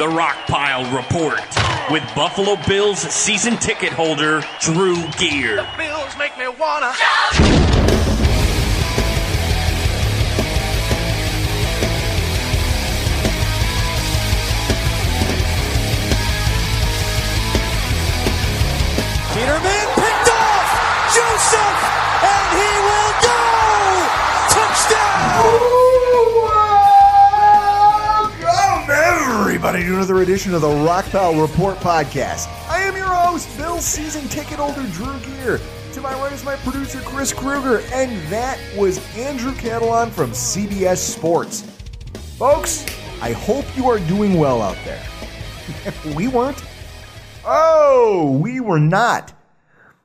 The Rockpile Report with Buffalo Bills season ticket holder Drew Gear. The Bills make me wanna. Peterman picked off. Joseph, everybody, to another edition of the Rockpile Report podcast. I am your host, Bill Season Ticket Holder Drew Gear. To my right is my producer, Chris Kruger, and that was Andrew Catalon from CBS Sports. Folks, I hope you are doing well out there. we weren't. Oh, we were not.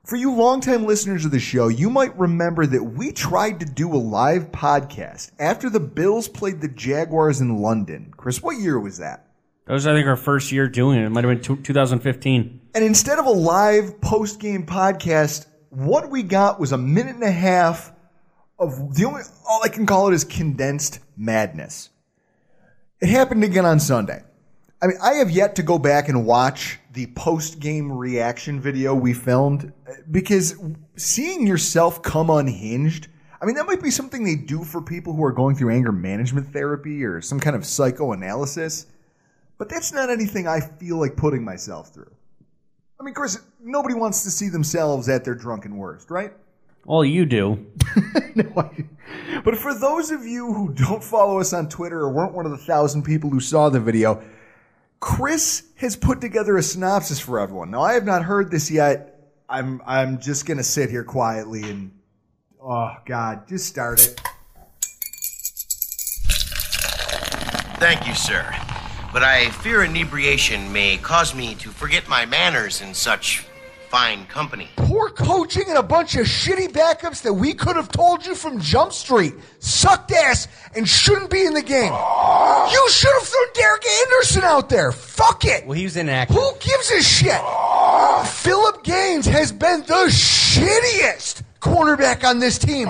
For you longtime listeners of the show, you might remember that we tried to do a live podcast after the Bills played the Jaguars in London. Chris, what year was that? That was, I think, our first year doing it. It might have been two- 2015. And instead of a live post game podcast, what we got was a minute and a half of the only, all I can call it is condensed madness. It happened again on Sunday. I mean, I have yet to go back and watch the post game reaction video we filmed because seeing yourself come unhinged, I mean, that might be something they do for people who are going through anger management therapy or some kind of psychoanalysis, but that's not anything I feel like putting myself through. I mean, Chris, nobody wants to see themselves at their drunken worst, right? Well, you do. no, I, But for those of you who don't follow us on Twitter or weren't one of the thousand people who saw the video, Chris has put together a synopsis for everyone. Now, I have not heard this yet. I'm I'm just gonna sit here quietly and oh God, just start it. Thank you, sir. But I fear inebriation may cause me to forget my manners in such fine company. Poor coaching and a bunch of shitty backups that we could have told you from Jump Street sucked ass and shouldn't be in the game. You should have thrown Derek Anderson out there. Fuck it. Well, he was inactive. Who gives a shit? Phillip Gaines has been the shittiest cornerback on this team.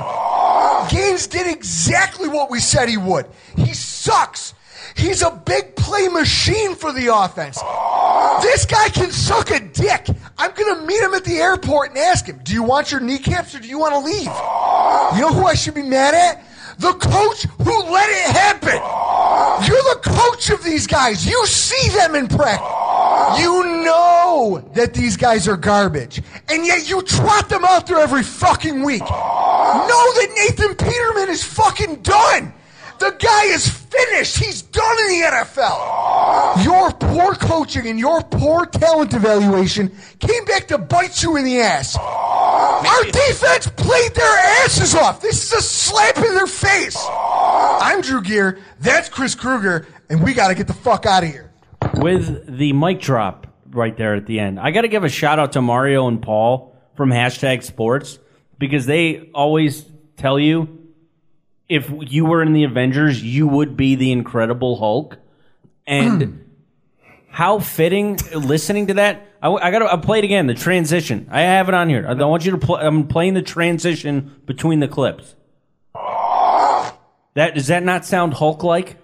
Gaines did exactly what we said he would. He sucks. He's a big play machine for the offense. This guy can suck a dick. I'm going to meet him at the airport and ask him, do you want your kneecaps or do you want to leave? You know who I should be mad at? The coach who let it happen. You're the coach of these guys. You see them in practice. You know that these guys are garbage. And yet you trot them out there every fucking week. Know that Nathan Peterman is fucking done. The guy is finished. He's done in the NFL. Your poor coaching and your poor talent evaluation came back to bite you in the ass. Our defense played their asses off. This is a slap in their face. I'm Drew Gear. That's Chris Kruger, and we got to get the fuck out of here. With the mic drop right there at the end, I got to give a shout out to Mario and Paul from hashtag sports because they always tell you if you were in the Avengers, you would be the Incredible Hulk. And how fitting listening to that. I, I got to I'll play it again. The transition. I have it on here. I want you to play. I'm playing the transition between the clips. That does that not sound Hulk like?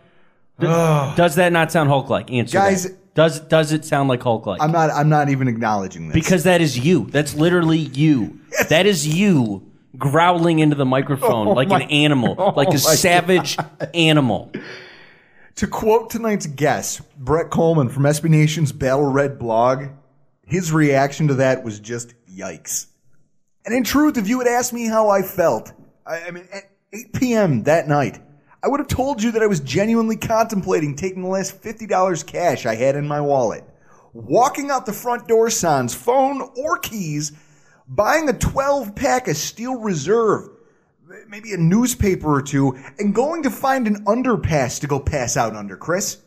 D- does that not sound Hulk like? Answer, Guys- that. Does does it sound like Hulk like? I'm not. I'm not even acknowledging this Because that is you. That's literally you. That is you growling into the microphone Oh like my- an animal, oh like oh a my savage animal. To quote tonight's guest, Brett Kollmann from SB Nation's Battle Red blog, his reaction to that was just yikes. And in truth, if you had asked me how I felt, I, I mean, at 8 p.m. that night, I would have told you that I was genuinely contemplating taking the last $50 cash I had in my wallet, walking out the front door sans phone or keys, buying a 12 pack of Steel Reserve, maybe a newspaper or two, and going to find an underpass to go pass out under, Chris.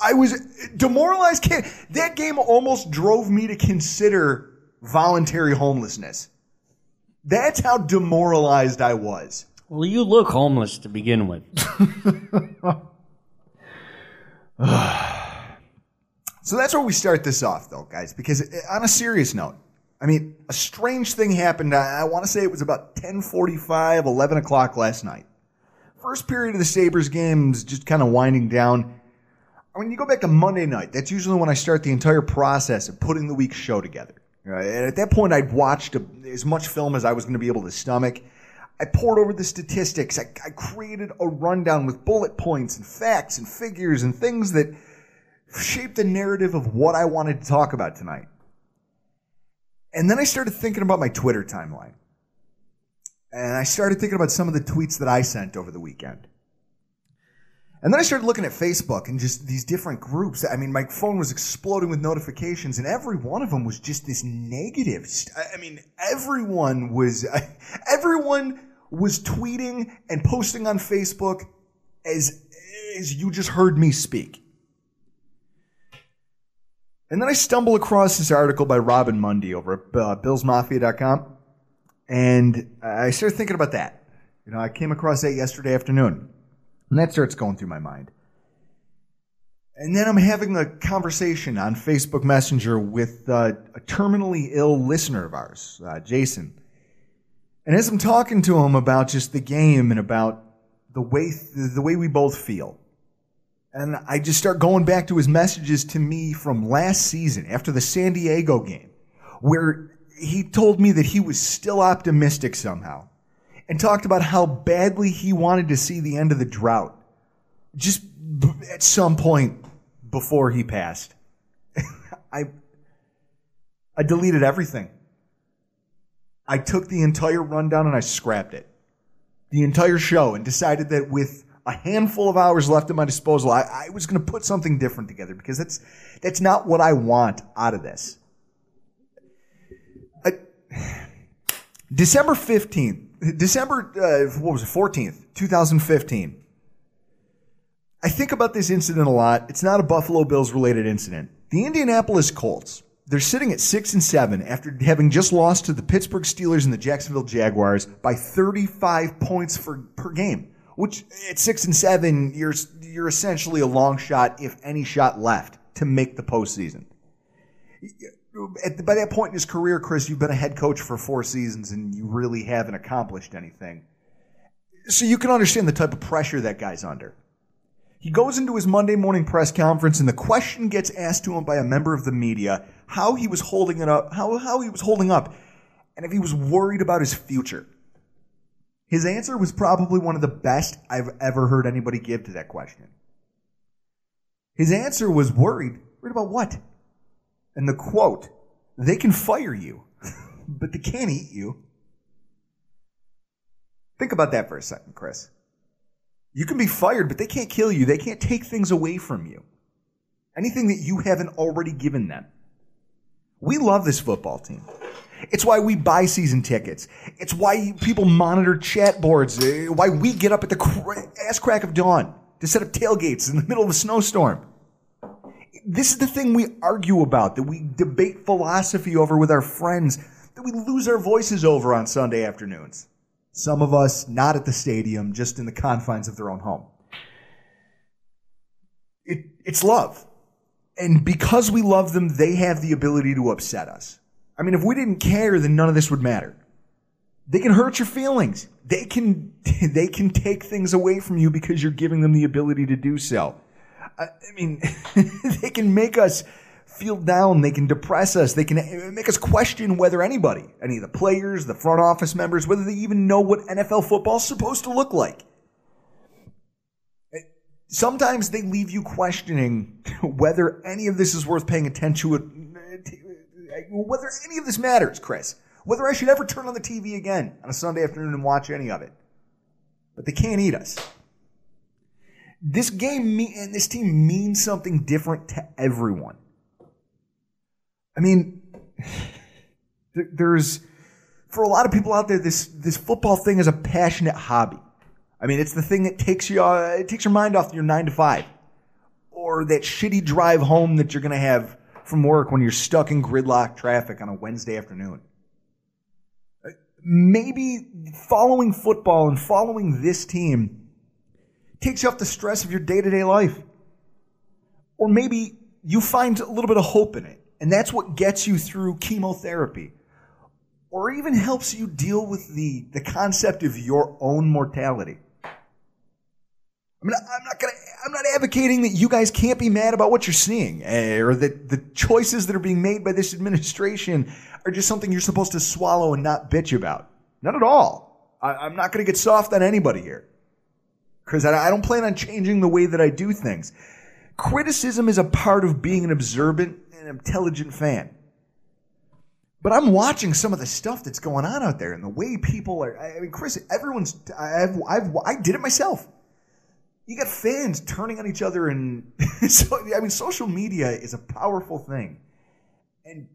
I was demoralized. Can't- That game almost drove me to consider voluntary homelessness. That's how demoralized I was. Well, you look homeless to begin with. So that's where we start this off, though, guys, because uh, on a serious note, I mean, a strange thing happened. I, I want to say it was about 1045, 11 o'clock last night. First period of the Sabres game is just kind of winding down. When you go back to Monday night, that's usually when I start the entire process of putting the week's show together. Right? And at that point, I'd watched a, as much film as I was going to be able to stomach. I poured over the statistics. I, I created a rundown with bullet points and facts and figures and things that shaped the narrative of what I wanted to talk about tonight. And then I started thinking about my Twitter timeline. And I started thinking about some of the tweets that I sent over the weekend. And then I started looking at Facebook and just these different groups. I mean, my phone was exploding with notifications, and every one of them was just this negative. st- I- I mean, everyone was, everyone was tweeting and posting on Facebook as, as you just heard me speak. And then I stumble across this article by Robyn Mundy over at uh, BillsMafia.com. And I started thinking about that. You know, I came across that yesterday afternoon. And that starts going through my mind. And then I'm having a conversation on Facebook Messenger with uh, a terminally ill listener of ours, uh, Jason. And as I'm talking to him about just the game and about the way the way we both feel, and I just start going back to his messages to me from last season after the San Diego game, where he told me that he was still optimistic somehow and talked about how badly he wanted to see the end of the drought just b- at some point before he passed. I I deleted everything. I took the entire rundown and I scrapped it. The entire show and decided that with a handful of hours left at my disposal, I, I was going to put something different together because that's that's not what I want out of this. I- December 15th, December, uh, what was it, 14th, 2015. I think about this incident a lot. It's not a Buffalo Bills related incident. The Indianapolis Colts, they're sitting at six and seven after having just lost to the Pittsburgh Steelers and the Jacksonville Jaguars by 35 points for, per game, which at six and seven, you're, you're essentially a long shot, if any shot left, to make the postseason at the, by that point in his career, Chris, you've been a head coach for four seasons and you really haven't accomplished anything. So you can understand the type of pressure that guy's under. He goes into his Monday morning press conference and the question gets asked to him by a member of the media how he was holding it up, how, how he was holding up, and if he was worried about his future. His answer was probably one of the best I've ever heard anybody give to that question. His answer was worried. Worried about what? And the quote, they can fire you, but they can't eat you. Think about that for a second, Chris. You can be fired, but they can't kill you. They can't take things away from you. Anything that you haven't already given them. We love this football team. It's why we buy season tickets. It's why people monitor chat boards. uh, Why we get up at the ass crack of dawn to set up tailgates in the middle of a snowstorm this is the thing we argue about, that we debate philosophy over with our friends, that we lose our voices over on Sunday afternoons. Some of us not at the stadium, just in the confines of their own home. It, it's love. And because we love them, they have the ability to upset us. I mean, if we didn't care, then none of this would matter. They can hurt your feelings. They can they can take things away from you because you're giving them the ability to do so. I, I mean, they can make us feel down. They can depress us. They can make us question whether anybody, any of the players, the front office members, whether they even know what NFL football is supposed to look like. Sometimes they leave you questioning whether any of this is worth paying attention to, whether any of this matters, Chris. Whether I should ever turn on the TV again on a Sunday afternoon and watch any of it. But they can't eat us. This game and this team means something different to everyone. I mean, there's for a lot of people out there, this this football thing is a passionate hobby. I mean, it's the thing that takes you uh, it takes your mind off your nine to five, or that shitty drive home that you're gonna have from work when you're stuck in gridlock traffic on a Wednesday afternoon. Maybe following football and following this team takes you off the stress of your day to day life. Or maybe you find a little bit of hope in it, and that's what gets you through chemotherapy. Or even helps you deal with the, the concept of your own mortality. I mean, I'm not gonna, I'm not advocating that you guys can't be mad about what you're seeing, eh, or that the choices that are being made by this administration are just something you're supposed to swallow and not bitch about. Not at all. I, I'm not gonna get soft on anybody here because I, I don't plan on changing the way that I do things. Criticism is a part of being an observant and intelligent fan. But I'm watching some of the stuff that's going on out there and the way people are. I mean, Chris, everyone's. I've, I've, I did it myself. You got fans turning on each other, and so I mean, social media is a powerful thing, and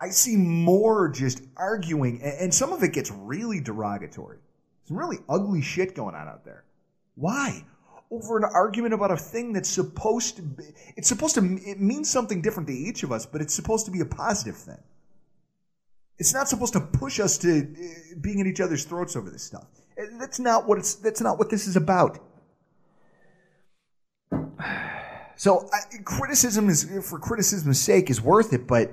I see more just arguing, and, some of it gets really derogatory. Some really ugly shit going on out there. Why? Over an argument about a thing that's supposed to be, it's supposed to, it means something different to each of us, but it's supposed to be a positive thing. It's not supposed to push us to uh, being at each other's throats over this stuff. Uh, That's not what it's, that's not what this is about. So I, criticism is, for criticism's sake, is worth it, but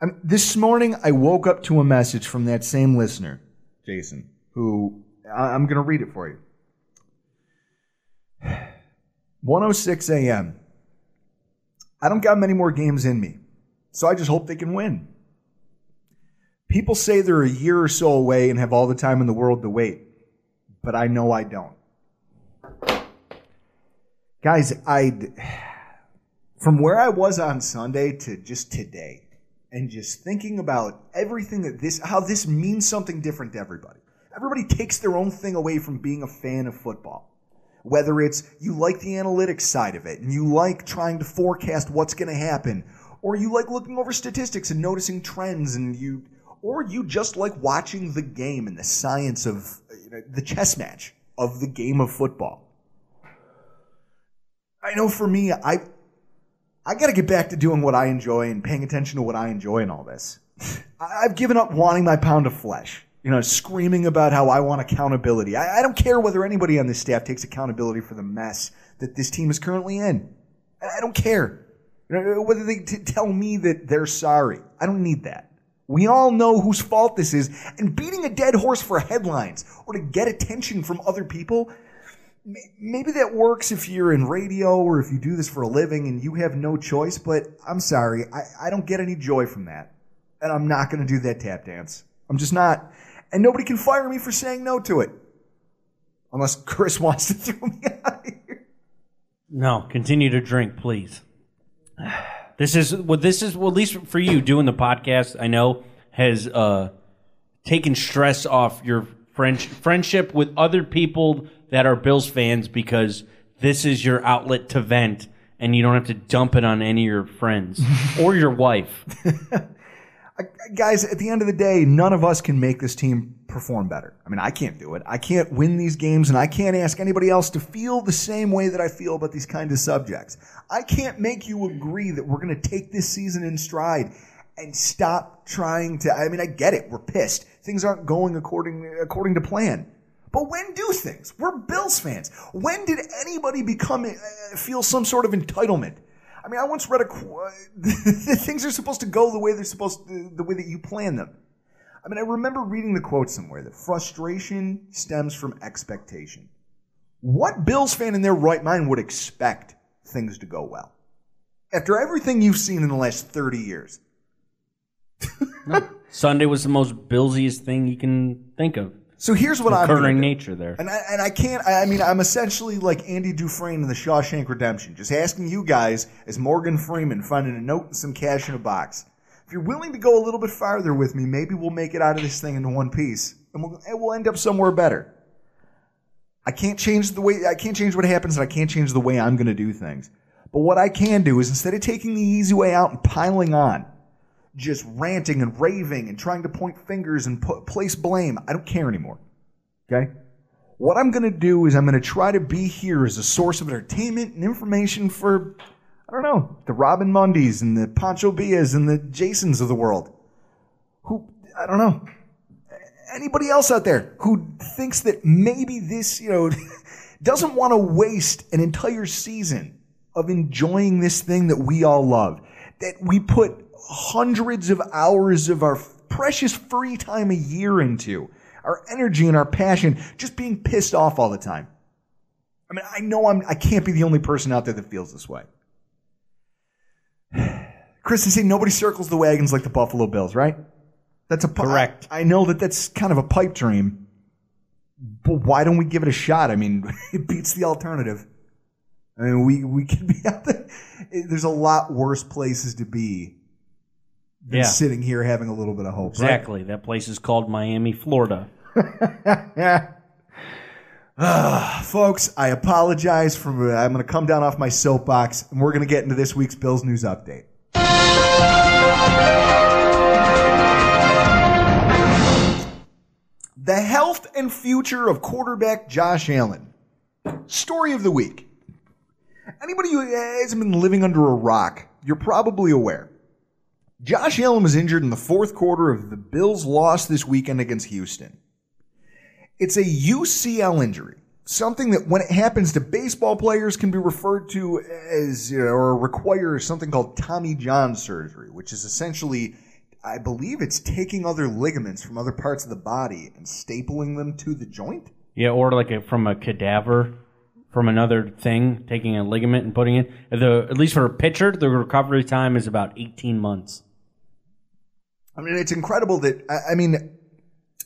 um, this morning I woke up to a message from that same listener, Jason, who I- I'm going to read it for you. 106 a.m. I don't got many more games in me, so I just hope they can win. People say they're a year or so away and have all the time in the world to wait, but I know I don't. Guys, I from where I was on Sunday to just today, and just thinking about everything that this, how this means something different to everybody. Everybody takes their own thing away from being a fan of football. Whether it's you like the analytics side of it and you like trying to forecast what's going to happen, or you like looking over statistics and noticing trends, and you, or you just like watching the game and the science of you know, the chess match of the game of football. I know for me, I I got to get back to doing what I enjoy and paying attention to what I enjoy in all this. I've given up wanting my pound of flesh. You know, screaming about how I want accountability. I, I don't care whether anybody on this staff takes accountability for the mess that this team is currently in. I, I don't care. You know, uh, whether they t- tell me that they're sorry. I don't need that. We all know whose fault this is, and beating a dead horse for headlines or to get attention from other people maybe that works if you're in radio or if you do this for a living and you have no choice, but I'm sorry, I, I don't get any joy from that. And I'm not going to do that tap dance. I'm just not. And nobody can fire me for saying no to it. Unless Chris wants to throw me out of here. No, continue to drink, please. This is well. This is well, at least for you doing the podcast. I know has uh, taken stress off your French friendship with other people that are Bills fans because this is your outlet to vent, and you don't have to dump it on any of your friends or your wife. Guys, at the end of the day, none of us can make this team perform better. I mean, I can't do it. I can't win these games, and I can't ask anybody else to feel the same way that I feel about these kind of subjects. I can't make you agree that we're going to take this season in stride and stop trying to. I mean, I get it. We're pissed. Things aren't going according according to plan. But when do things? We're Bills fans. When did anybody become uh, feel some sort of entitlement? I mean, I once read a qu- things are supposed to go the way they're supposed to, the way that you plan them. I mean, I remember reading the quote somewhere that frustration stems from expectation. What Bills fan in their right mind would expect things to go well? After everything you've seen in the last 30 years. Sunday was the most Billsiest thing you can think of. So here's what I'm Recurring do. nature there. And I, and I can't, I I mean, I'm essentially like Andy Dufresne in the Shawshank Redemption, just asking you guys, as Morgan Freeman, finding a note and some cash in a box. If you're willing to go a little bit farther with me, maybe we'll make it out of this thing into one piece, and we'll, and we'll end up somewhere better. I can't change the way, I can't change what happens, and I can't change the way I'm going to do things. But what I can do is instead of taking the easy way out and piling on, just ranting and raving and trying to point fingers and put, place blame, I don't care anymore. Okay? What I'm going to do is I'm going to try to be here as a source of entertainment and information for, I don't know, the Robyn Mundys and the Pancho Villas and the Jasons of the world. Who, I don't know. Anybody else out there who thinks that maybe this, you know, doesn't want to waste an entire season of enjoying this thing that we all love, that we put hundreds of hours of our precious free time a year into, our energy and our passion, just being pissed off all the time. I mean, I know I'm, I can't be the only person out there that feels this way. Chris, they say nobody circles the wagons like the Buffalo Bills, right? That's a pi- Correct. I, I know that that's kind of a pipe dream, but why don't we give it a shot? I mean, it beats the alternative. I mean, we we can be out there. There's a lot worse places to be than Yeah. sitting here having a little bit of hope. right? Exactly. That place is called Miami, Florida. Ah, folks, I apologize for. I'm going to come down off my soapbox, and we're going to get into this week's Bills news update. The health and future of quarterback Josh Allen. Story of the week. Anybody who hasn't been living under a rock, you're probably aware. Josh Allen was injured in the fourth quarter of the Bills' loss this weekend against Houston. It's a UCL injury, something that when it happens to baseball players can be referred to as, or requires something called Tommy John surgery, which is essentially, I believe it's taking other ligaments from other parts of the body and stapling them to the joint. Yeah, or like a, from a cadaver from another thing, taking a ligament and putting it. The at least for a pitcher, the recovery time is about eighteen months. I mean, it's incredible that I, I mean,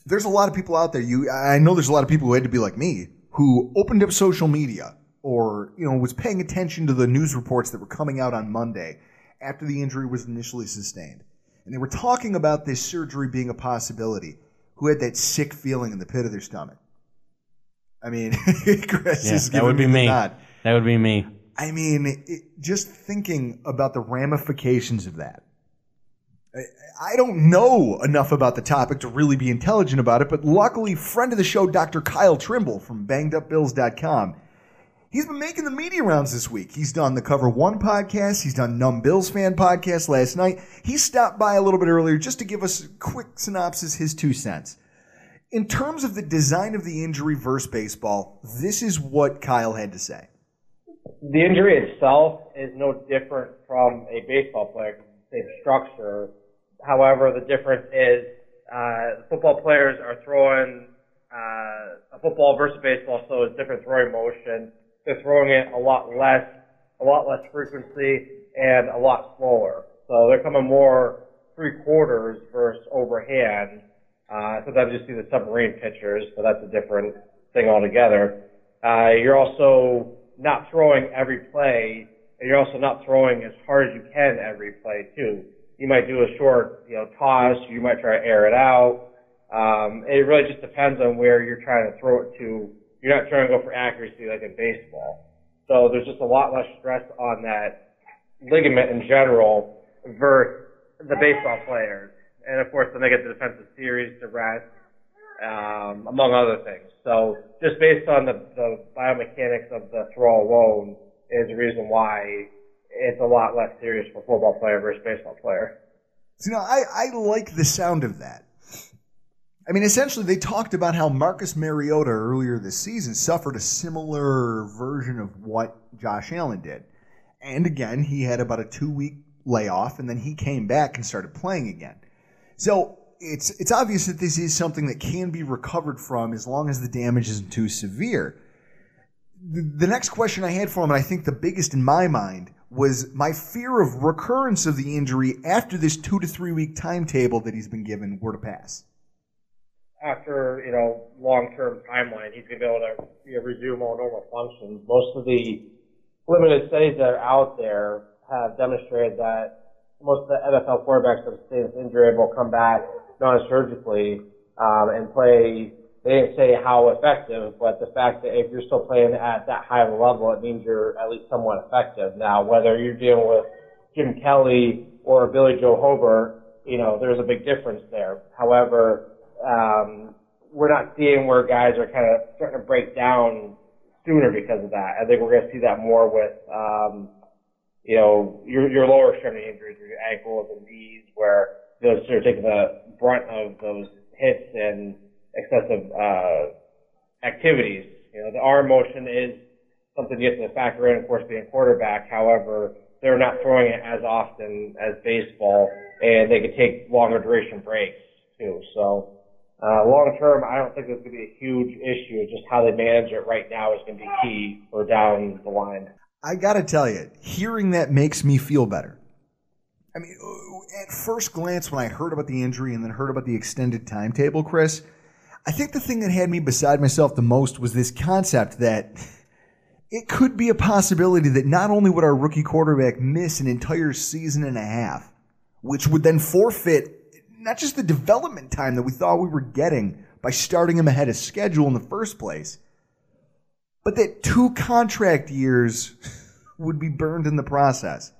there's a lot of people out there. You, I know there's a lot of people who had to be like me, who opened up social media or you know was paying attention to the news reports that were coming out on Monday after the injury was initially sustained, and they were talking about this surgery being a possibility. Who had that sick feeling in the pit of their stomach? I mean, Chris Yeah, is that would be me. nod. That would be me. I mean, it, just thinking about the ramifications of that. I, don't know enough about the topic to really be intelligent about it, but luckily, friend of the show, Dr. Kyle Trimble from bangedupbills.com, he's been making the media rounds this week. He's done the Cover One podcast, he's done Numb Bills fan podcast last night. He stopped by a little bit earlier just to give us a quick synopsis, his two cents. In terms of the design of the injury versus baseball, this is what Kyle had to say. the injury itself is no different from a baseball player, same structure. However, the difference is uh, football players are throwing uh, a football versus baseball, so it's different throwing motion. They're throwing it a lot less, a lot less frequency, and a lot slower. So they're coming more three quarters versus overhand. Uh, sometimes you see the submarine pitchers, but that's a different thing altogether. Uh, you're also not throwing every play, and you're also not throwing as hard as you can every play too. You might do a short, you know, toss. You might try to air it out. Um, it really just depends on where you're trying to throw it to. You're not trying to go for accuracy like in baseball. So there's just a lot less stress on that ligament in general versus the baseball players. And of course, then they get the defensive series to rest, um, among other things. So just based on the, the biomechanics of the throw alone is the reason why it's a lot less serious for football player versus baseball player. You know, I, I like the sound of that. I mean, essentially, they talked about how Marcus Mariota earlier this season suffered a similar version of what Josh Allen did. And again, he had about a two week layoff, and then he came back and started playing again. So, it's it's obvious that this is something that can be recovered from as long as the damage isn't too severe. The, the next question I had for him, and I think the biggest in my mind, was my fear of recurrence of the injury after this two to three week timetable that he's been given were to pass. after you know long-term timeline, he's going to be able to you know, resume all normal functions. Most of the limited studies that are out there have demonstrated that most of the NFL quarterbacks that have sustained this injury will come back non-surgically um, and play. They didn't say how effective, but the fact that if you're still playing at that high of a level, it means you're at least somewhat effective. Now, whether you're dealing with Jim Kelly or Billy Joe Hobert, you know, there's a big difference there. However, um, we're not seeing where guys are kind of starting to break down sooner because of that. I think we're going to see that more with, um, you know, your, your lower extremity injuries, your ankles and knees, where those sort of taking the brunt of those hits and excessive uh, activities. You know, the arm motion is something you have to factor in, of course, being quarterback. However, they're not throwing it as often as baseball, and they can take longer duration breaks too. So, uh, long term, I don't think it's going to be a huge issue. Just how they manage it right now is going to be key for down the line. I got to tell you, hearing that makes me feel better. I mean, uh, at first glance, when I heard about the injury and then heard about the extended timetable, Chris, I think the thing that had me beside myself the most was this concept that it could be a possibility that not only would our rookie quarterback miss an entire season and a half, which would then forfeit not just the development time that we thought we were getting by starting him ahead of schedule in the first place, but that two contract years would be burned in the process,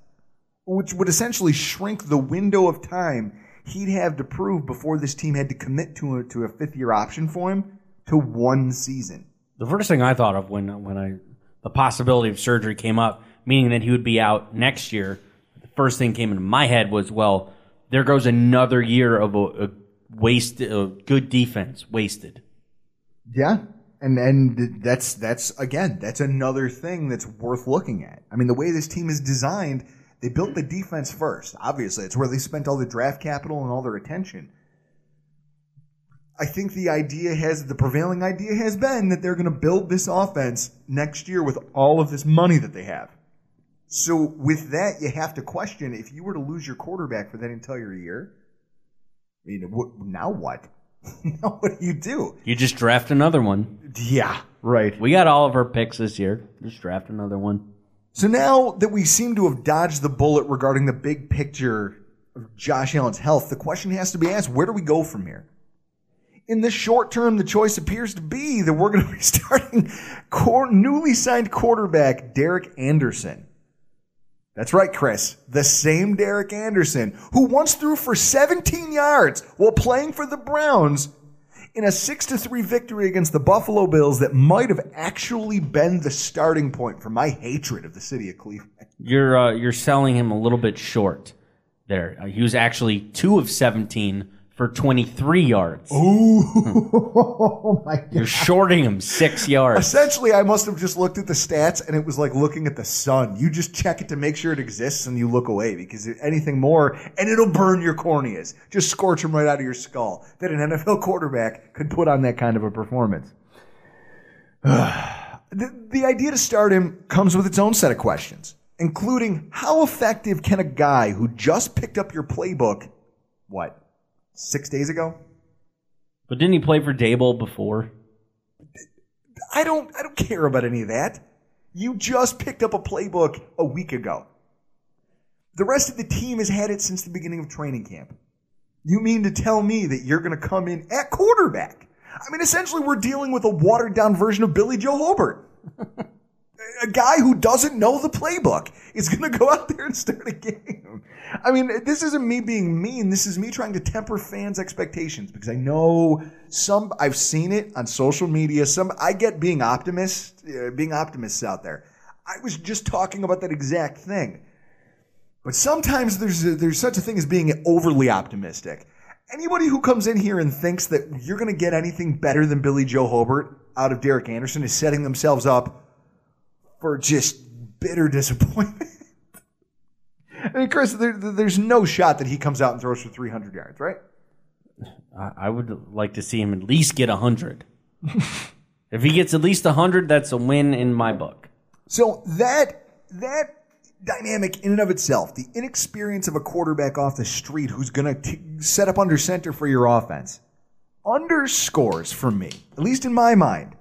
which would essentially shrink the window of time he'd have to prove before this team had to commit to a, to a fifth year option for him to one season. The first thing I thought of when when I the possibility of surgery came up, meaning that he would be out next year, the first thing came into my head was, well, there goes another year of a, a waste, a good defense wasted. Yeah. And and that's that's again, that's another thing that's worth looking at. I mean, the way this team is designed, they built the defense first. Obviously, it's where they spent all the draft capital and all their attention. I think the idea has the prevailing idea has been that they're going to build this offense next year with all of this money that they have. So with that, you have to question if you were to lose your quarterback for that entire year. I mean, what, now what? now what do you do? You just draft another one. Yeah, right. We got all of our picks this year. Just draft another one. So now that we seem to have dodged the bullet regarding the big picture of Josh Allen's health, the question has to be asked: Where do we go from here? in the short term, the choice appears to be that we're going to be starting core, newly signed quarterback Derek Anderson. That's right, Chris. The same Derek Anderson who once threw for 17 yards while playing for the Browns in a 6 to 3 victory against the Buffalo Bills that might have actually been the starting point for my hatred of the city of Cleveland. You're uh, you're selling him a little bit short there. Uh, he was actually 2 of 17 for 23 yards. Ooh, oh my God. You're shorting him 6 yards. Essentially, I must have just looked at the stats and it was like looking at the sun. You just check it to make sure it exists and you look away because anything more and it'll burn your corneas. Just scorch them right out of your skull. That an NFL quarterback could put on that kind of a performance. the, the idea to start him comes with its own set of questions, including how effective can a guy who just picked up your playbook, what, six days ago? But didn't he play for Daboll before? I don't I don't care about any of that. You just picked up a playbook a week ago. The rest of the team has had it since the beginning of training camp. You mean to tell me that you're going to come in at quarterback? I mean, essentially, we're dealing with a watered down version of Billy Joe Hobert. a guy who doesn't know the playbook is going to go out there and start a game. I mean, this isn't me being mean. This is me trying to temper fans' expectations because I know some. I've seen it on social media. Some I get being optimists, uh, being optimists out there. I was just talking about that exact thing. But sometimes there's a, there's such a thing as being overly optimistic. Anybody who comes in here and thinks that you're going to get anything better than Billy Joe Hobert out of Derek Anderson is setting themselves up for just bitter disappointment. I mean, Chris, there, there's no shot that he comes out and throws for 300 yards, right? I, I would like to see him at least get 100. if he gets at least 100, that's a win in my book. So that that dynamic in and of itself, the inexperience of a quarterback off the street who's going to set up under center for your offense, underscores for me, at least in my mind,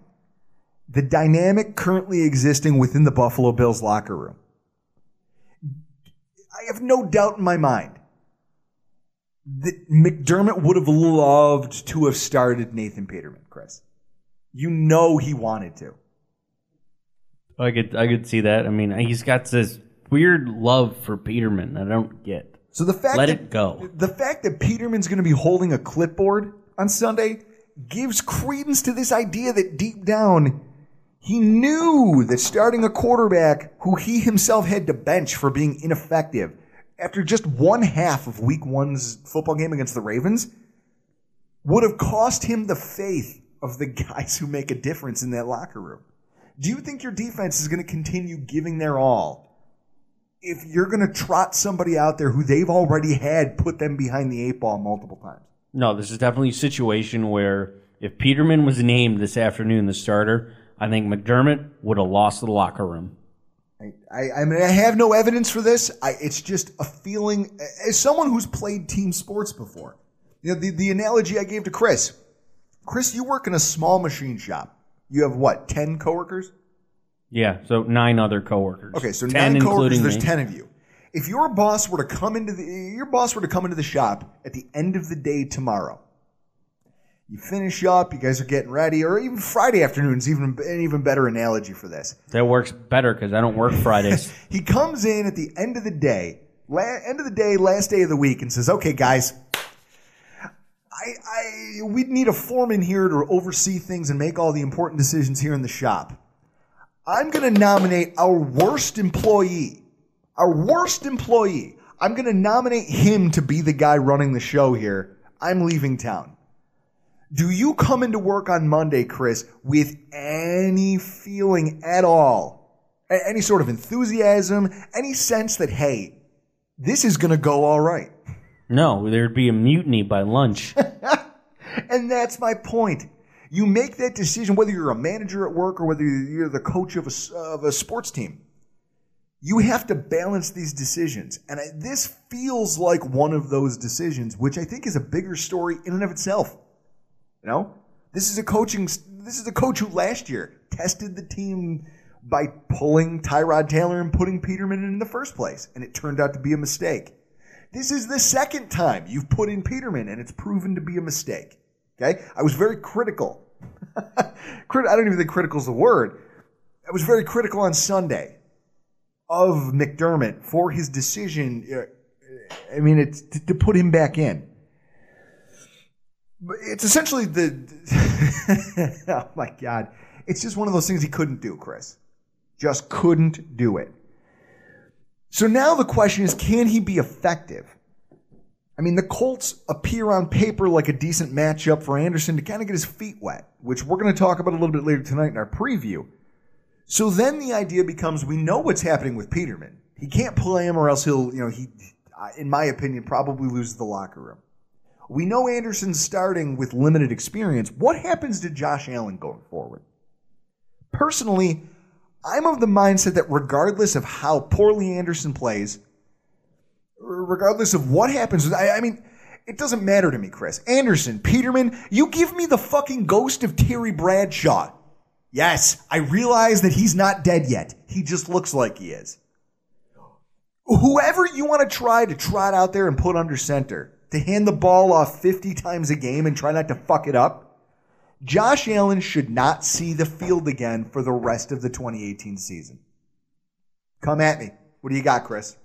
the dynamic currently existing within the Buffalo Bills locker room. I have no doubt in my mind that McDermott would have loved to have started Nathan Peterman, Chris. You know he wanted to. I could I could see that. I mean, he's got this weird love for Peterman I don't get. So the fact Let that, it go. The fact that Peterman's going to be holding a clipboard on Sunday gives credence to this idea that deep down he knew that starting a quarterback who he himself had to bench for being ineffective after just one half of week one's football game against the Ravens would have cost him the faith of the guys who make a difference in that locker room. Do you think your defense is going to continue giving their all if you're going to trot somebody out there who they've already had put them behind the eight ball multiple times? No, this is definitely a situation where if Peterman was named this afternoon the starter, I think McDermott would have lost the locker room. I, I mean, I have no evidence for this. I, it's just a feeling. As someone who's played team sports before, you know, the, the analogy I gave to Chris. Chris, you work in a small machine shop. You have what, 10 coworkers? Yeah, so nine other coworkers. Okay, so 10 nine coworkers, there's me. 10 of you. If your boss were to come into the, your boss were to come into the shop at the end of the day tomorrow, you finish up, you guys are getting ready, or even Friday afternoon's even an even better analogy for this. That works better because I don't work Fridays. He comes in at the end of the day, la- end of the day, last day of the week, and says, "Okay, guys, I, I we need a foreman here to oversee things and make all the important decisions here in the shop. I'm going to nominate our worst employee, our worst employee. I'm going to nominate him to be the guy running the show here. I'm leaving town." Do you come into work on Monday, Chris, with any feeling at all, any sort of enthusiasm, any sense that, hey, this is going to go all right? no, there'd be a mutiny by lunch. And that's my point. You make that decision whether you're a manager at work or whether you're the coach of a, of a sports team. You have to balance these decisions. And I, this feels like one of those decisions, which I think is a bigger story in and of itself. You know, this is a coaching. This is a coach who last year tested the team by pulling Tyrod Taylor and putting Peterman in the first place, and it turned out to be a mistake. This is the second time you've put in Peterman, and it's proven to be a mistake. Okay, I was very critical. Crit- I don't even think critical is the word. I was very critical on Sunday of McDermott for his decision. uh, I mean, it's to, to put him back in. It's essentially the. oh my God. It's just one of those things he couldn't do, Chris. Just couldn't do it. So now the question is can he be effective? I mean, the Colts appear on paper like a decent matchup for Anderson to kind of get his feet wet, which we're going to talk about a little bit later tonight in our preview. So then the idea becomes we know what's happening with Peterman. He can't play him or else he'll, you know, he, in my opinion, probably loses the locker room. We know Anderson's starting with limited experience. What happens to Josh Allen going forward? Personally, I'm of the mindset that regardless of how poorly Anderson plays, regardless of what happens, I, I mean, it doesn't matter to me, Chris. Anderson, Peterman, you give me the fucking ghost of Terry Bradshaw. Yes, I realize that he's not dead yet. He just looks like he is. Whoever you want to try to trot out there and put under center, to hand the ball off 50 times a game and try not to fuck it up, Josh Allen should not see the field again for the rest of the 2018 season. Come at me. What do you got, Chris?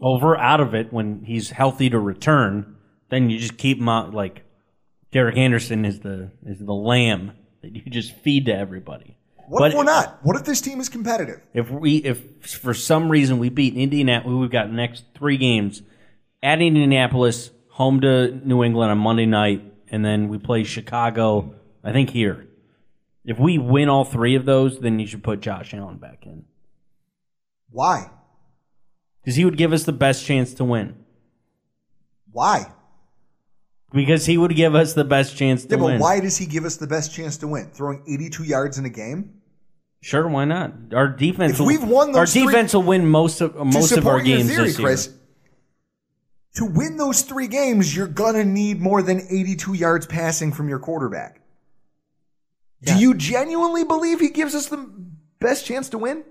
Well, if we're out of it when he's healthy to return, then you just keep him out. Like Derek Anderson is the is the lamb that you just feed to everybody. What But if we're not? What if this team is competitive? If we if for some reason we beat Indianapolis, we've got next three games at Indianapolis, home to New England on Monday night, and then we play Chicago. I think here. If we win all three of those, then you should put Josh Allen back in Why? because he would give us the best chance to win. Why? because he would give us the best chance to Yeah, but win. why does he give us the best chance to win? Throwing 82 yards in a game? Sure, why not? Our defense. If will, we've won our those three- defense will win most of to most of our support your games theory, this year. Chris, to win those three games, you're gonna need more than 82 yards passing from your quarterback. Do you genuinely believe he gives us the best chance to win?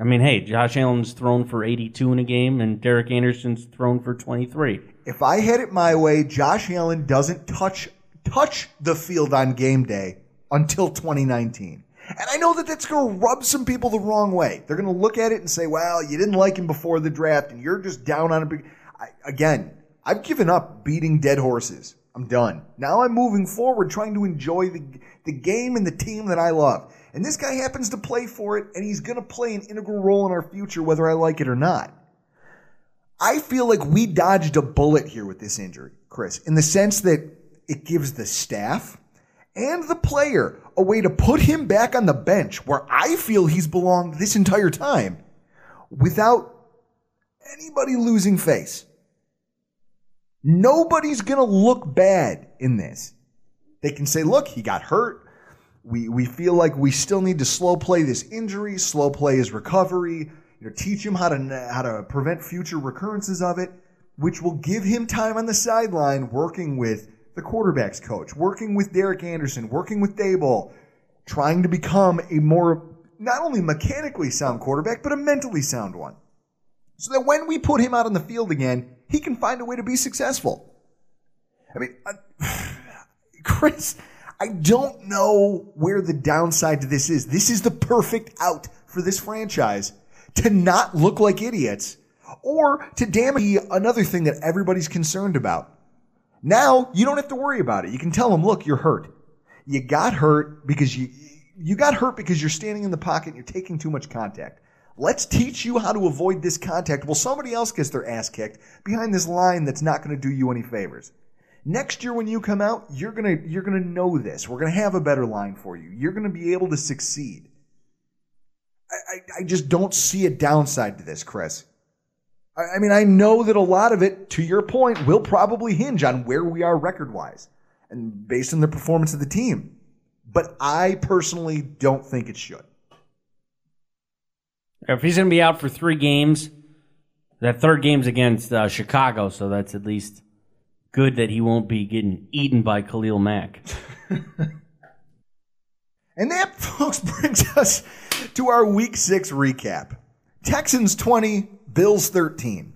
I mean, hey, Josh Allen's thrown for 82 in a game, and Derek Anderson's thrown for 23. If I had it my way, Josh Allen doesn't touch touch the field on game day until 2019. And I know that that's going to rub some people the wrong way. They're going to look at it and say, "Well, you didn't like him before the draft, and you're just down on a big." I, again, I've given up beating dead horses. I'm done. Now I'm moving forward, trying to enjoy the the game and the team that I love. And this guy happens to play for it, and he's going to play an integral role in our future, whether I like it or not. I feel like we dodged a bullet here with this injury, Chris, in the sense that it gives the staff and the player a way to put him back on the bench where I feel he's belonged this entire time without anybody losing face. Nobody's going to look bad in this. They can say, look, he got hurt. We, we feel like we still need to slow play this injury, slow play his recovery, you know, teach him how to, how to prevent future recurrences of it, which will give him time on the sideline working with the quarterback's coach, working with Derek Anderson, working with Daboll, trying to become a more, not only mechanically sound quarterback, but a mentally sound one. So that when we put him out on the field again, he can find a way to be successful. I mean, Chris, I don't know where the downside to this is. This is the perfect out for this franchise to not look like idiots or to damage another thing that everybody's concerned about. Now you don't have to worry about it. You can tell them, look, you're hurt. You got hurt because you, you got hurt because you're standing in the pocket and you're taking too much contact. Let's teach you how to avoid this contact while somebody else gets their ass kicked behind this line that's not going to do you any favors. Next year when you come out, you're going to you're going to know this. We're going to have a better line for you. You're going to be able to succeed. I, I, just don't see a downside to this, Chris. I, I mean, I know that a lot of it, to your point, will probably hinge on where we are record wise and based on the performance of the team. But I personally don't think it should. If he's going to be out for three games, that third game's against uh, Chicago, so that's at least good that he won't be getting eaten by Khalil Mack. And that, folks, brings us to our week six recap Texans 20, Bills 13.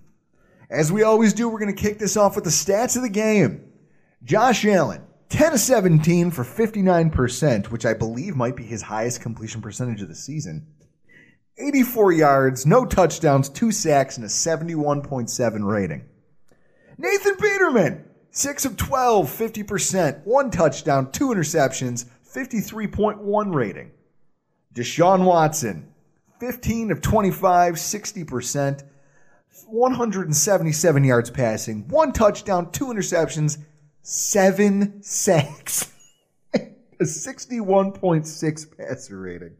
As we always do, we're going to kick this off with the stats of the game. Josh Allen, 10 of 17 for 59%, which I believe might be his highest completion percentage of the season. 84 yards, no touchdowns, two sacks, and a 71.7 rating. Nathan Peterman, 6 of 12, 50%, one touchdown, two interceptions, 53.1 rating. Deshaun Watson, 15 of 25, 60%, 177 yards passing, one touchdown, two interceptions, seven sacks, a 61.6 passer rating.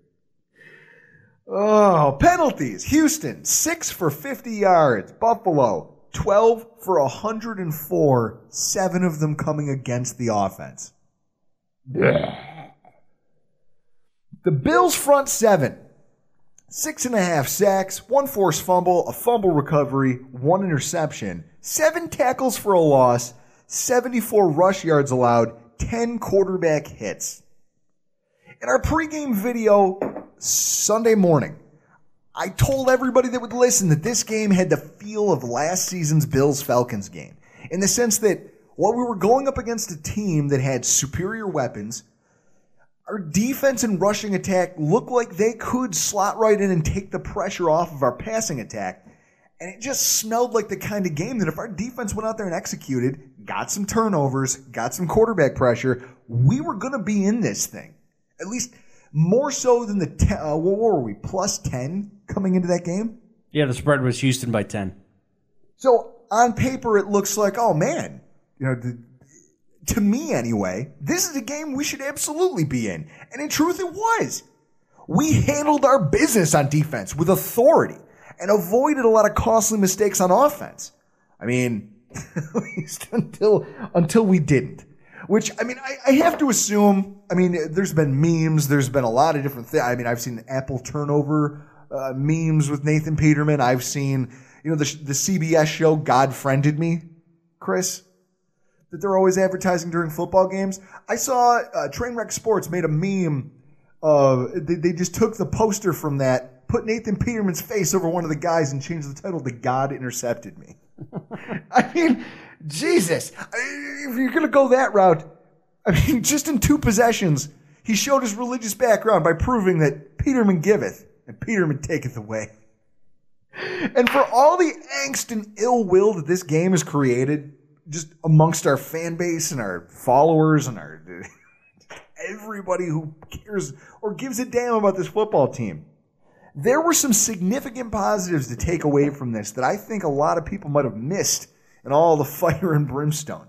Oh, penalties. Houston, 6 for 50 yards. Buffalo, 12 for 104, seven of them coming against the offense. The Bills front seven. Six and a half sacks, one forced fumble, a fumble recovery, one interception, seven tackles for a loss, 74 rush yards allowed, 10 quarterback hits. In our pregame video Sunday morning, I told everybody that would listen that this game had the feel of last season's Bills Falcons game in the sense that while we were going up against a team that had superior weapons, our defense and rushing attack looked like they could slot right in and take the pressure off of our passing attack. And it just smelled like the kind of game that if our defense went out there and executed, got some turnovers, got some quarterback pressure, we were going to be in this thing. At least more so than the, te- uh, what were we, plus 10 coming into that game? Yeah, the spread was Houston by 10. So on paper, it looks like, oh man, you know, the, to me anyway, this is a game we should absolutely be in. And in truth, it was. We handled our business on defense with authority and avoided a lot of costly mistakes on offense. I mean, at least until until we didn't. Which I mean, I, I have to assume. I mean, there's been memes. There's been a lot of different things. I mean, I've seen Apple turnover uh, memes with Nathan Peterman. I've seen you know the the CBS show God friended me, Chris. That they're always advertising during football games. I saw uh, Trainwreck Sports made a meme. Uh, they, they just took the poster from that, put Nathan Peterman's face over one of the guys, and changed the title to "God intercepted me." I mean, Jesus, if you're going to go that route, I mean, just in two possessions, he showed his religious background by proving that Peterman giveth and Peterman taketh away. And for all the angst and ill will that this game has created, just amongst our fan base and our followers and our everybody who cares or gives a damn about this football team, there were some significant positives to take away from this that I think a lot of people might have missed in all the fire and brimstone.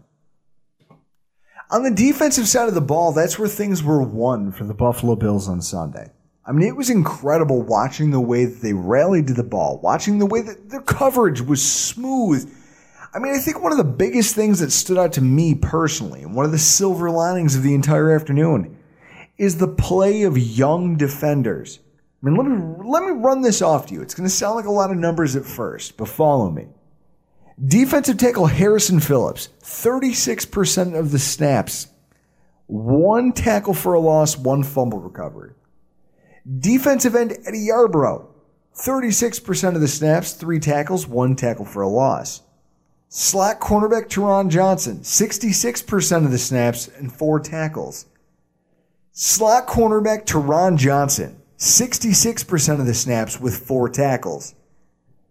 On the defensive side of the ball, that's where things were won for the Buffalo Bills on Sunday. I mean, it was incredible watching the way that they rallied to the ball, watching the way that their coverage was smooth. I mean, I think one of the biggest things that stood out to me personally, and one of the silver linings of the entire afternoon, is the play of young defenders. I mean, let me let me run this off to you. It's going to sound like a lot of numbers at first, but follow me. Defensive tackle Harrison Phillips, 36% of the snaps, one tackle for a loss, one fumble recovery. Defensive end Eddie Yarbrough, 36% of the snaps, three tackles, one tackle for a loss. Slot cornerback Taron Johnson, 66% of the snaps and four tackles. Slot cornerback Taron Johnson, 66% of the snaps with four tackles.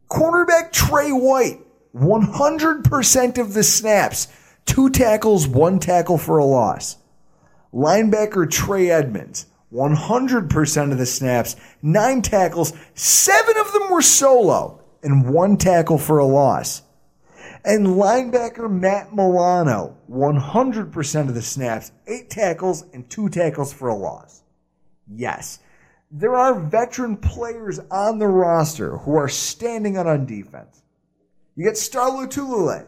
Cornerback Trey White, 100% of the snaps, two tackles, one tackle for a loss. Linebacker Trey Edmunds, 100% of the snaps, nine tackles, seven of them were solo, and one tackle for a loss. And linebacker Matt Milano, 100% of the snaps, eight tackles, and two tackles for a loss. Yes, there are veteran players on the roster who are standing out on defense. You get Star Lotulelei.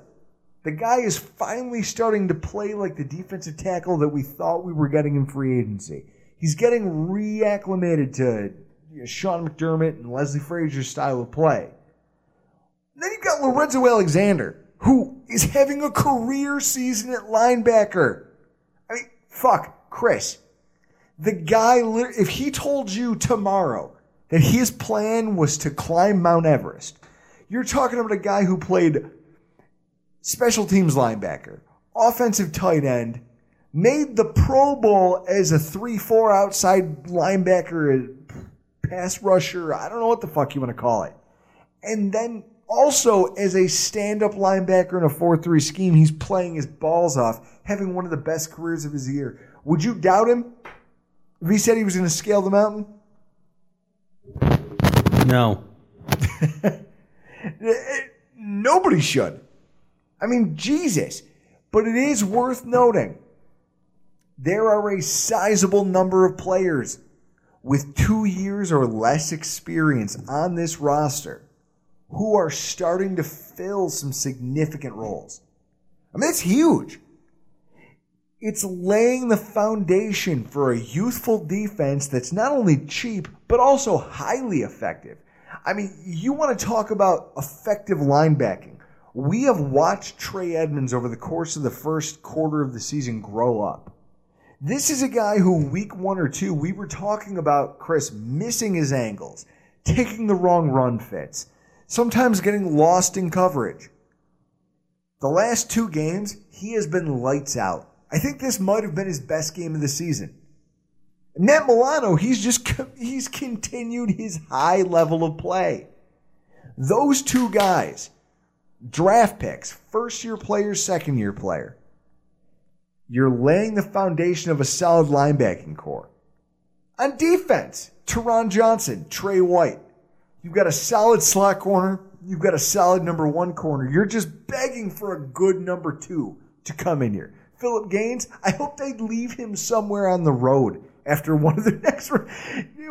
The guy is finally starting to play like the defensive tackle that we thought we were getting in free agency. He's getting reacclimated to you know, Sean McDermott and Leslie Frazier's style of play. Then you've got Lorenzo Alexander, who is having a career season at linebacker. I mean, fuck, Chris. The guy, if he told you tomorrow that his plan was to climb Mount Everest, you're talking about a guy who played special teams linebacker, offensive tight end, made the Pro Bowl as a 3 4 outside linebacker, pass rusher. I don't know what the fuck you want to call it. And then also as a stand up linebacker in a 4 3 scheme, he's playing his balls off, having one of the best careers of his year. Would you doubt him if he said he was going to scale the mountain? No. Nobody should. I mean, Jesus. But it is worth noting there are a sizable number of players with two years or less experience on this roster who are starting to fill some significant roles. I mean, it's huge. It's laying the foundation for a youthful defense that's not only cheap, but also highly effective. I mean, you want to talk about effective linebacking. We have watched Trey Edmunds over the course of the first quarter of the season grow up. This is a guy who, week one or two, we were talking about Chris missing his angles, taking the wrong run fits, sometimes getting lost in coverage. The last two games, he has been lights out. I think this might have been his best game of the season. Matt Milano, he's just he's continued his high level of play. Those two guys, draft picks, first year player, second year player. You're laying the foundation of a solid linebacking core. On defense, Taron Johnson, Trey White. You've got a solid slot corner. You've got a solid number one corner. You're just begging for a good number two to come in here. Phillip Gaines, I hope they leave him somewhere on the road after one of the next.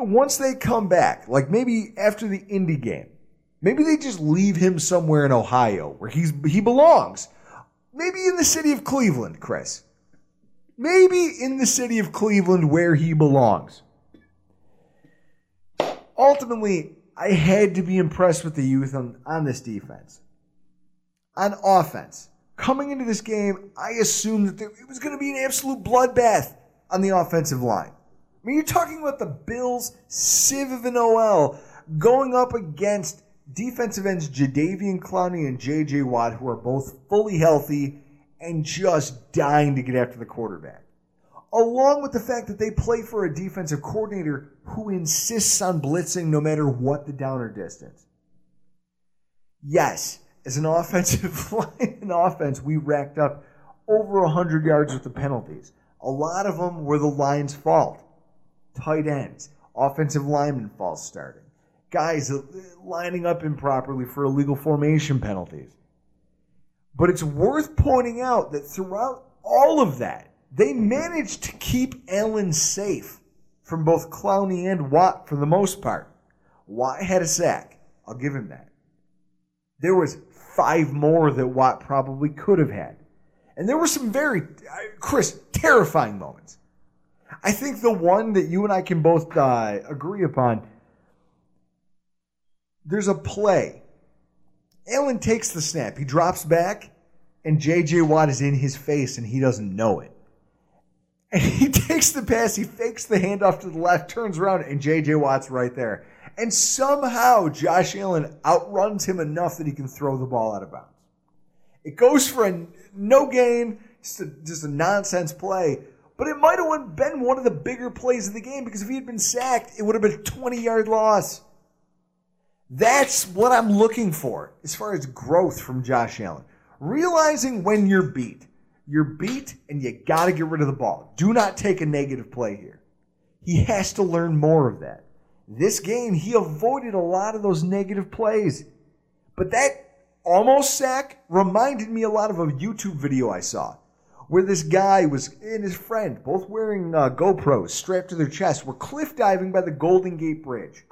Once they come back, like maybe after the Indy game, maybe they just leave him somewhere in Ohio where he's he belongs. maybe in the city of Cleveland, Chris. Maybe in the city of Cleveland where he belongs. Ultimately, I had to be impressed with the youth on, on this defense. On offense, coming into this game, I assumed that there, it was going to be an absolute bloodbath on the offensive line. I mean, you're talking about the Bills, Civ of an OL, going up against defensive ends Jadeveon Clowney and J.J. Watt, who are both fully healthy and just dying to get after the quarterback. Along with the fact that they play for a defensive coordinator who insists on blitzing no matter what the downer distance. Yes, as an offensive line offense, we racked up over 100 yards with the penalties. A lot of them were the line's fault. Tight ends, offensive linemen false starting, guys uh, lining up improperly for illegal formation penalties. But it's worth pointing out that throughout all of that, they managed to keep Allen safe from both Clowney and Watt for the most part. Watt had a sack. I'll give him that. There was five more that Watt probably could have had. And there were some very, uh, Chris, terrifying moments. I think the one that you and I can both uh, agree upon there's a play. Allen takes the snap. He drops back, and J.J. Watt is in his face, and he doesn't know it. And he takes the pass, he fakes the handoff to the left, turns around, and J.J. Watt's right there. And somehow Josh Allen outruns him enough that he can throw the ball out of bounds. It goes for a no gain, just a, just a nonsense play. But it might have been one of the bigger plays of the game because if he had been sacked, it would have been a 20 yard loss. That's what I'm looking for as far as growth from Josh Allen. Realizing when you're beat. You're beat and you got to get rid of the ball. Do not take a negative play here. He has to learn more of that. This game, he avoided a lot of those negative plays. But that almost sack reminded me a lot of a YouTube video I saw where this guy was and his friend, both wearing uh, GoPros strapped to their chest, were cliff diving by the Golden Gate Bridge.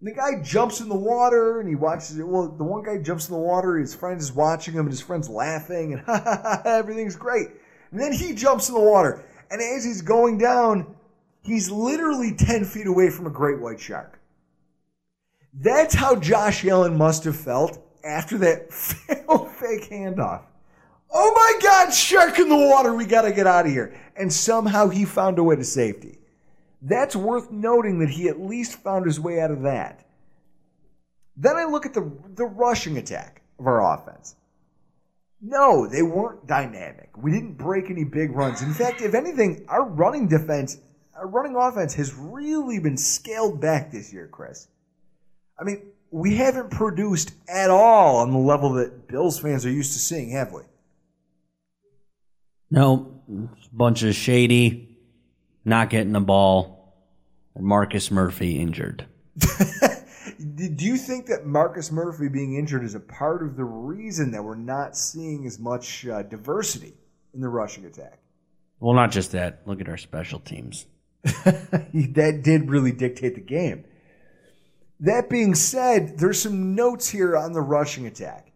And the guy jumps in the water and he watches it. Well, the one guy jumps in the water, his friend is watching him, and his friend's laughing, and ha ha ha, everything's great. And then he jumps in the water, and as he's going down, he's literally 10 feet away from a great white shark. That's how Josh Allen must have felt after that fake handoff. Oh my God, shark in the water, we gotta get out of here. And somehow he found a way to safety. That's worth noting that he at least found his way out of that. Then I look at the, the rushing attack of our offense. No, they weren't dynamic. We didn't break any big runs. In fact, if anything, our running defense, our running offense has really been scaled back this year, Chris. I mean, we haven't produced at all on the level that Bills fans are used to seeing, have we? No, bunch of shady, not getting the ball, and Marcus Murphy injured. Do you think that Marcus Murphy being injured is a part of the reason that we're not seeing as much uh, diversity in the rushing attack? Well, not just that. Look at our special teams. that did really dictate the game. That being said, there's some notes here on the rushing attack.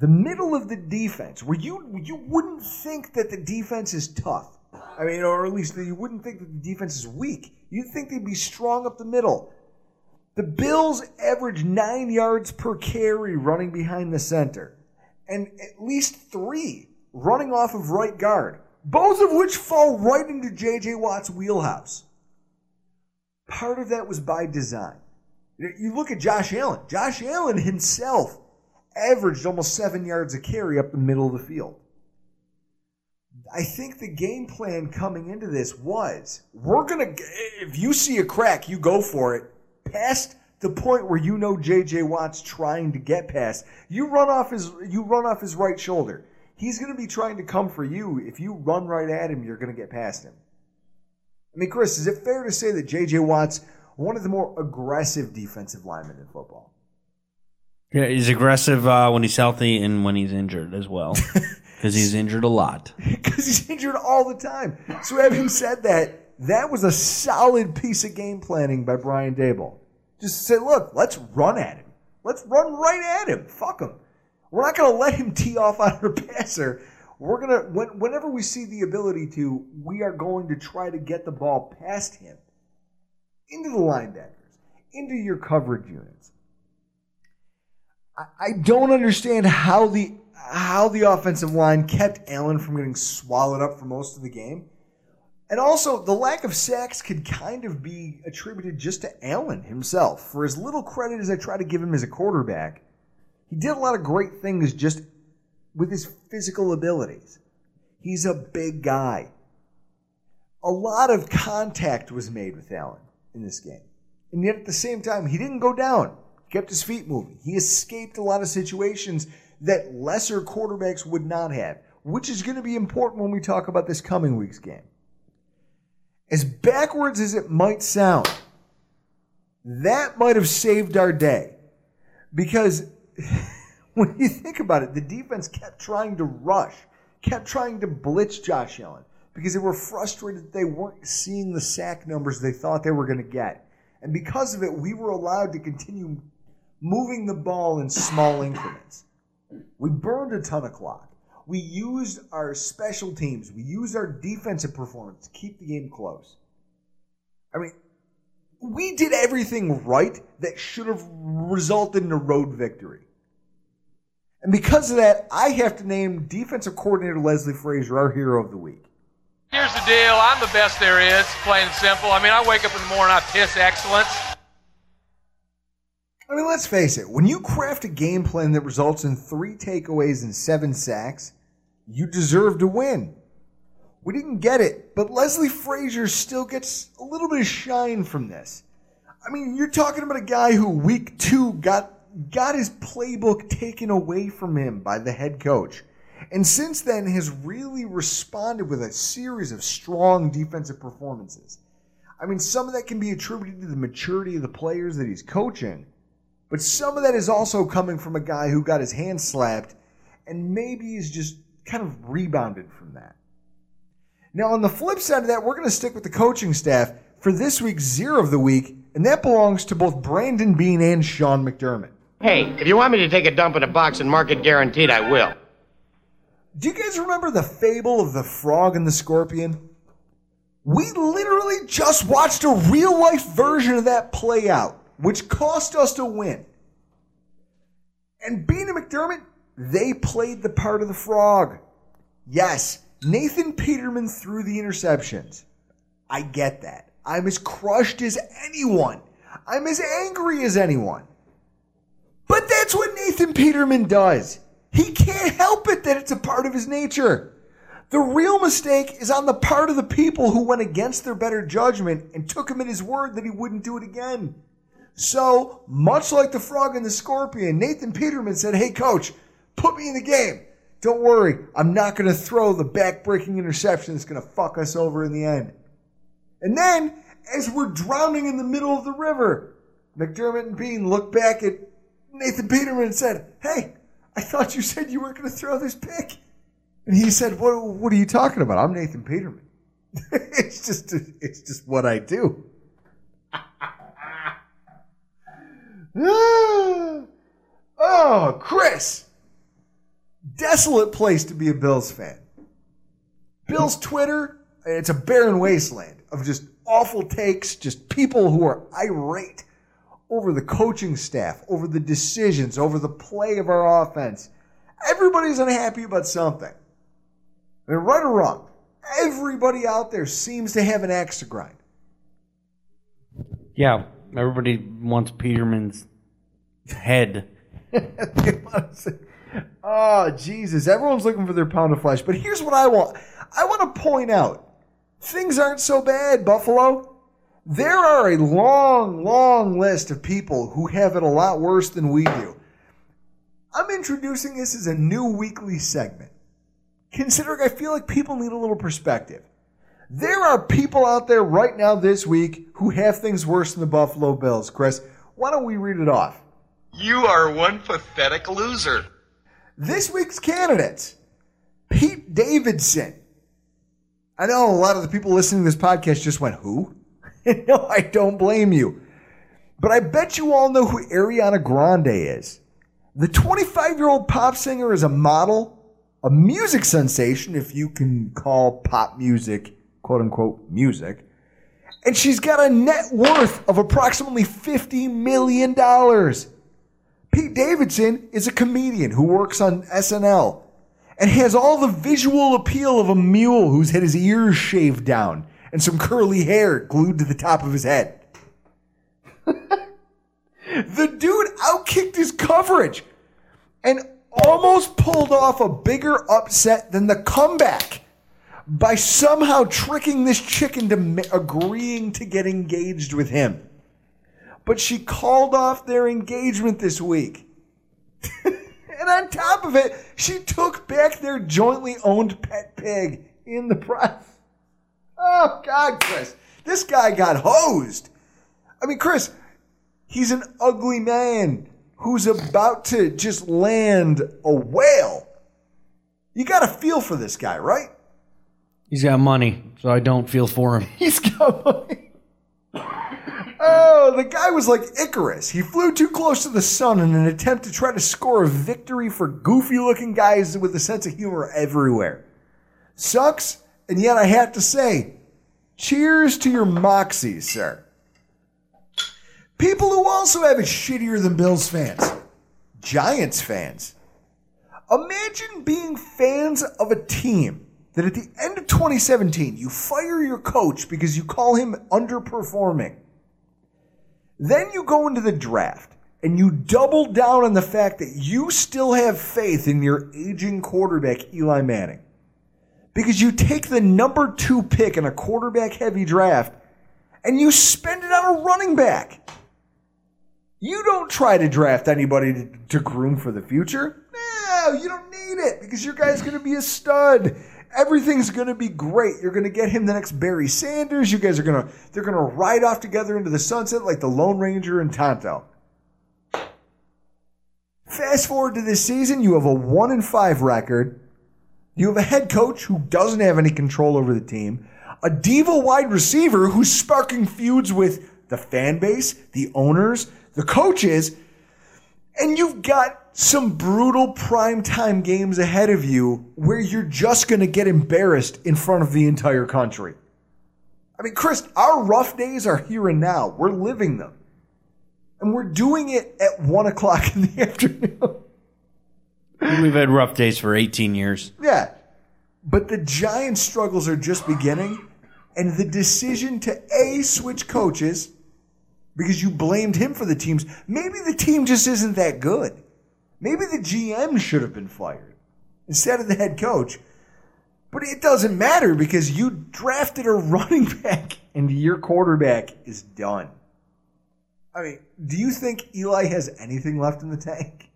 The middle of the defense, where you you wouldn't think that the defense is tough. I mean, or at least you wouldn't think that the defense is weak. You'd think they'd be strong up the middle. The Bills average nine yards per carry running behind the center, and at least three running off of right guard, both of which fall right into J.J. Watt's wheelhouse. Part of that was by design. You look at Josh Allen. Josh Allen himself averaged almost seven yards a carry up the middle of the field. I think the game plan coming into this was we're going to, if you see a crack, you go for it. Past the point where you know JJ Watt's trying to get past, you run off his, you run off his right shoulder. He's going to be trying to come for you. If you run right at him, you're going to get past him. I mean, Chris, is it fair to say that JJ Watt's one of the more aggressive defensive linemen in football? Yeah, he's aggressive uh, when he's healthy and when he's injured as well. Because he's injured a lot. Because he's injured all the time. So, having said that, that was a solid piece of game planning by Brian Daboll. Just to say, look, let's run at him. Let's run right at him. Fuck him. We're not going to let him tee off on our passer. We're gonna when, whenever we see the ability to, we are going to try to get the ball past him into the linebackers, into your coverage units. I, don't understand how the how the offensive line kept Allen from getting swallowed up for most of the game. And also, the lack of sacks could kind of be attributed just to Allen himself. For as little credit as I try to give him as a quarterback, he did a lot of great things just with his physical abilities. He's a big guy. A lot of contact was made with Allen in this game. And yet at the same time, he didn't go down. Kept his feet moving. He escaped a lot of situations that lesser quarterbacks would not have, which is going to be important when we talk about this coming week's game. As backwards as it might sound, that might have saved our day. Because when you think about it, the defense kept trying to rush, kept trying to blitz Josh Allen because they were frustrated that they weren't seeing the sack numbers they thought they were going to get. And because of it, we were allowed to continue moving the ball in small increments. We burned a ton of clock. We used our special teams. We used our defensive performance to keep the game close. I mean, we did everything right that should have resulted in a road victory. And because of that, I have to name defensive coordinator Leslie Frazier our hero of the week. Here's the deal. I'm the best there is, plain and simple. I mean, I wake up in the morning, I piss excellence. I mean, let's face it. When you craft a game plan that results in three takeaways and seven sacks, you deserve to win. We didn't get it, but Leslie Frazier still gets a little bit of shine from this. I mean, you're talking about a guy who week two got got his playbook taken away from him by the head coach. And since then has really responded with a series of strong defensive performances. I mean, some of that can be attributed to the maturity of the players that he's coaching, but some of that is also coming from a guy who got his hand slapped and maybe is just kind of rebounded from that. Now, on the flip side of that, we're going to stick with the coaching staff for this week's zero of the week, and that belongs to both Brandon Beane and Sean McDermott. Hey, if you want me to take a dump in a box and mark it guaranteed, I will. Do you guys remember the fable of the frog and the scorpion? We literally just watched a real life version of that play out, which cost us to win. And Beane and McDermott, they played the part of the frog. Yes, Nathan Peterman threw the interceptions. I get that. I'm as crushed as anyone. I'm as angry as anyone. But that's what Nathan Peterman does. He can't help it that it's a part of his nature. The real mistake is on the part of the people who went against their better judgment and took him at his word that he wouldn't do it again. So, much like the frog and the scorpion, Nathan Peterman said, Hey, coach, put me in the game. Don't worry, I'm not going to throw the back-breaking interception that's going to fuck us over in the end. And then, as we're drowning in the middle of the river, McDermott and Beane look back at Nathan Peterman and said, Hey, I thought you said you weren't going to throw this pick. And he said, What, what are you talking about? I'm Nathan Peterman. it's just it's just what I do. oh, Chris. Desolate place to be a Bills fan. Bills Twitter, it's a barren wasteland of just awful takes, just people who are irate over the coaching staff, over the decisions, over the play of our offense. Everybody's unhappy about something. Mean, right or wrong, everybody out there seems to have an axe to grind. Yeah, everybody wants Peterman's head. oh, Jesus. Everyone's looking for their pound of flesh. But here's what I want I want to point out things aren't so bad, Buffalo. There are a long, long list of people who have it a lot worse than we do. I'm introducing this as a new weekly segment, considering I feel like people need a little perspective. There are people out there right now this week who have things worse than the Buffalo Bills. Chris, why don't we read it off? You are one pathetic loser. This week's candidates Pete Davidson. I know a lot of the people listening to this podcast just went, Who? no, I don't blame you. But I bet you all know who Ariana Grande is. The 25 year old pop singer is a model a music sensation, if you can call pop music quote unquote music. And she's got a net worth of approximately $50 million. Pete Davidson is a comedian who works on SNL and has all the visual appeal of a mule who's had his ears shaved down and some curly hair glued to the top of his head. the dude outkicked his coverage and almost pulled off a bigger upset than the comeback by somehow tricking this chick into agreeing to get engaged with him. But she called off their engagement this week. and on top of it, she took back their jointly owned pet pig in the process. Oh, God, Chris. This guy got hosed. I mean, Chris, he's an ugly man who's about to just land a whale. You got to feel for this guy, right? He's got money, so I don't feel for him. He's got money. Oh, the guy was like Icarus. He flew too close to the sun in an attempt to try to score a victory for goofy looking guys with a sense of humor everywhere. Sucks, and yet I have to say, cheers to your moxie, sir. People who also have it shittier than Bills fans Giants fans. Imagine being fans of a team that at the end of 2017, you fire your coach because you call him underperforming. Then you go into the draft and you double down on the fact that you still have faith in your aging quarterback, Eli Manning. Because you take the number two pick in a quarterback heavy draft and you spend it on a running back. You don't try to draft anybody to, to groom for the future. No, you don't need it because your guy's going to be a stud. Everything's going to be great. You're going to get him the next Barry Sanders. You guys are going to they're going to ride off together into the sunset like the Lone Ranger and Tonto. Fast forward to this season, you have a 1 and 5 record. You have a head coach who doesn't have any control over the team, a diva wide receiver who's sparking feuds with the fan base, the owners, the coaches, and you've got some brutal primetime games ahead of you where you're just going to get embarrassed in front of the entire country. I mean, Chris, our rough days are here and now. We're living them. And we're doing it at one o'clock in the afternoon. We've had rough days for 18 years. Yeah. But the Giants' struggles are just beginning. And the decision to A, switch coaches because you blamed him for the teams, maybe the team just isn't that good. Maybe the GM should have been fired instead of the head coach. But it doesn't matter because you drafted a running back and your quarterback is done. I mean, do you think Eli has anything left in the tank?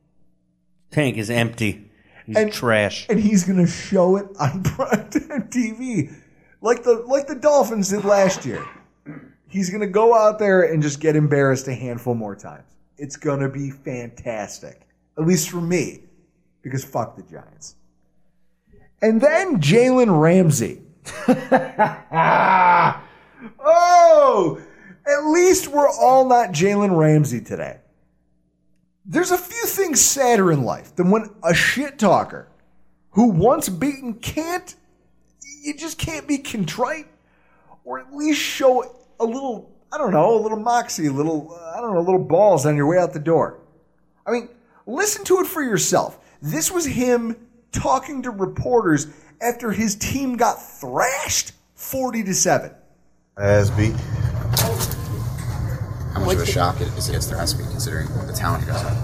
Tank is empty. He's And- trash. And he's going to show it on primetime TV like the like the Dolphins did last year. He's going to go out there and just get embarrassed a handful more times. It's going to be fantastic. At least for me because fuck the Giants. And then Jalen Ramsey. oh, at least we're all not Jalen Ramsey today. There's a few things sadder in life than when a shit talker who once beaten can't, you just can't be contrite or at least show a little, I don't know, a little moxie, a little, I don't know, little balls on your way out the door. I mean, listen to it for yourself. This was him talking to reporters after his team got thrashed 40 to 7. Ass beat. How much of a shock it is against the rest of me, considering the talent you guys have?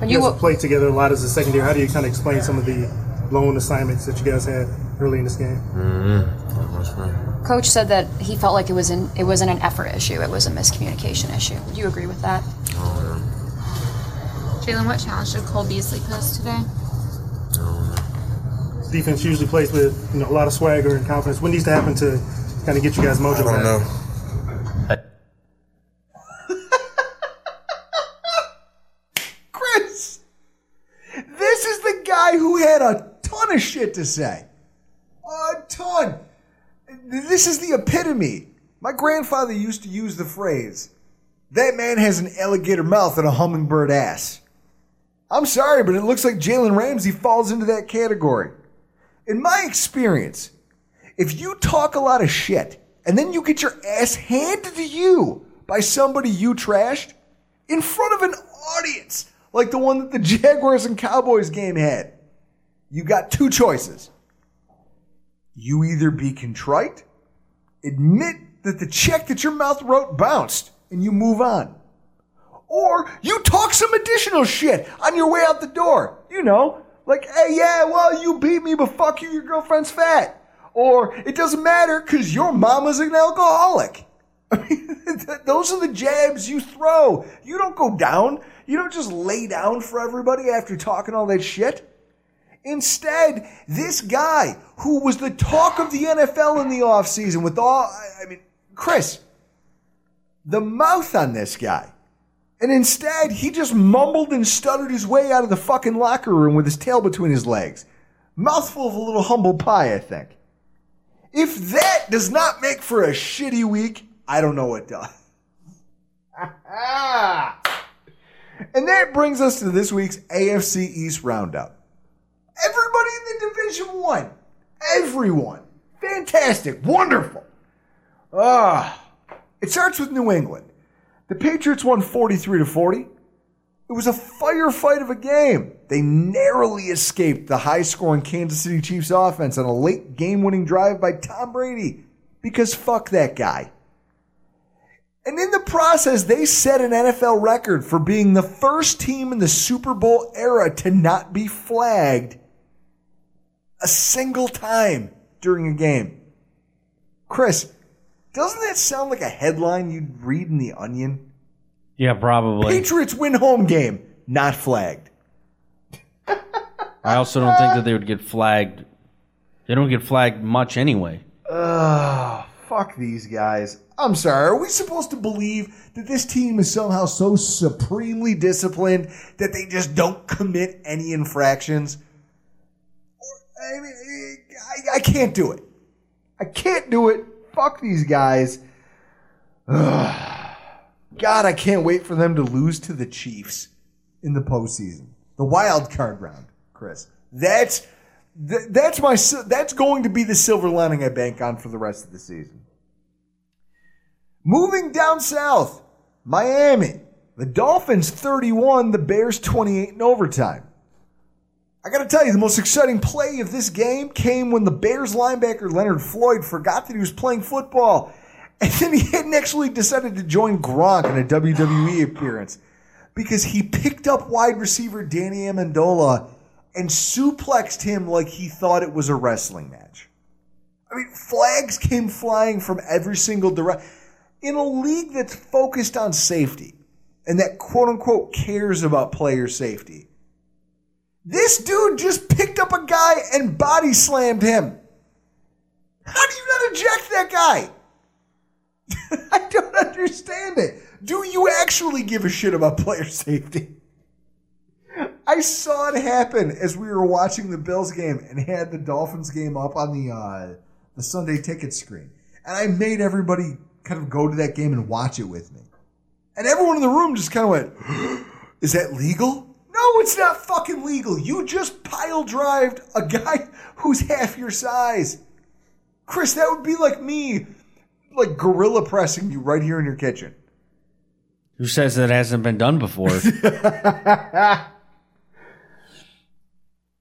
When you guys played together a lot as a secondary, how do you kind of explain some of the lone assignments that you guys had early in this game? Mm-hmm. Coach said that he felt like it was an it wasn't an effort issue, it was a miscommunication issue. Do you agree with that? Jalen, what challenge did Cole Beasley pose today? Defense usually plays with you know a lot of swagger and confidence. What needs to happen to kind of get you guys mojo I don't back? know. Chris, this is the guy who had a ton of shit to say. A ton. This is the epitome. My grandfather used to use the phrase, that man has an alligator mouth and a hummingbird ass. I'm sorry, but it looks like Jalen Ramsey falls into that category. In my experience, if you talk a lot of shit and then you get your ass handed to you by somebody you trashed in front of an audience like the one that the Jaguars and Cowboys game had, you got two choices. You either be contrite, admit that the check that your mouth wrote bounced, and you move on. Or you talk some additional shit on your way out the door. You know, like, hey, yeah, well, you beat me, but fuck you, your girlfriend's fat. Or it doesn't matter because your mama's an alcoholic. I mean, those are the jabs you throw. You don't go down. You don't just lay down for everybody after talking all that shit. Instead, this guy who was the talk of the NFL in the offseason with all, I mean, Chris, the mouth on this guy. And instead, he just mumbled and stuttered his way out of the fucking locker room with his tail between his legs. Mouthful of a little humble pie, I think. If that does not make for a shitty week, I don't know what does. and that brings us to this week's AFC East roundup. Everybody in the Division One, everyone, fantastic, wonderful. Ah, it starts with New England. The Patriots won 43 to 40. It was a firefight of a game. They narrowly escaped the high scoring Kansas City Chiefs offense on a late game winning drive by Tom Brady because fuck that guy. And in the process, they set an NFL record for being the first team in the Super Bowl era to not be flagged a single time during a game. Chris, doesn't that sound like a headline you'd read in The Onion? Yeah, probably. Patriots win home game, not flagged. I also don't think that they would get flagged. They don't get flagged much anyway. Ugh, fuck these guys. I'm sorry. Are we supposed to believe that this team is somehow so supremely disciplined that they just don't commit any infractions? I mean, I, I can't do it. I can't do it. Fuck these guys. Ugh. God, I can't wait for them to lose to the Chiefs in the postseason, the wild card round, Chris. That's th- that's my that's going to be the silver lining I bank on for the rest of the season. Moving down south, Miami. The Dolphins 31, the Bears 28 in overtime. I got to tell you, the most exciting play of this game came when the Bears linebacker Leonard Floyd forgot that he was playing football. And then he hadn't actually decided to join Gronk in a WWE appearance because he picked up wide receiver Danny Amendola and suplexed him like he thought it was a wrestling match. I mean, flags came flying from every single direction. In a league that's focused on safety and that quote unquote cares about player safety, this dude just picked up a guy and body slammed him. How do you not eject that guy? I don't understand it. Do you actually give a shit about player safety? I saw it happen as we were watching the Bills game and had the Dolphins game up on the uh, the Sunday ticket screen, and I made everybody kind of go to that game and watch it with me, and everyone in the room just kind of went, "Is that legal?" No, it's not fucking legal. You just pile drived a guy who's half your size. Chris, that would be like me, like gorilla pressing you right here in your kitchen. Who says that hasn't been done before?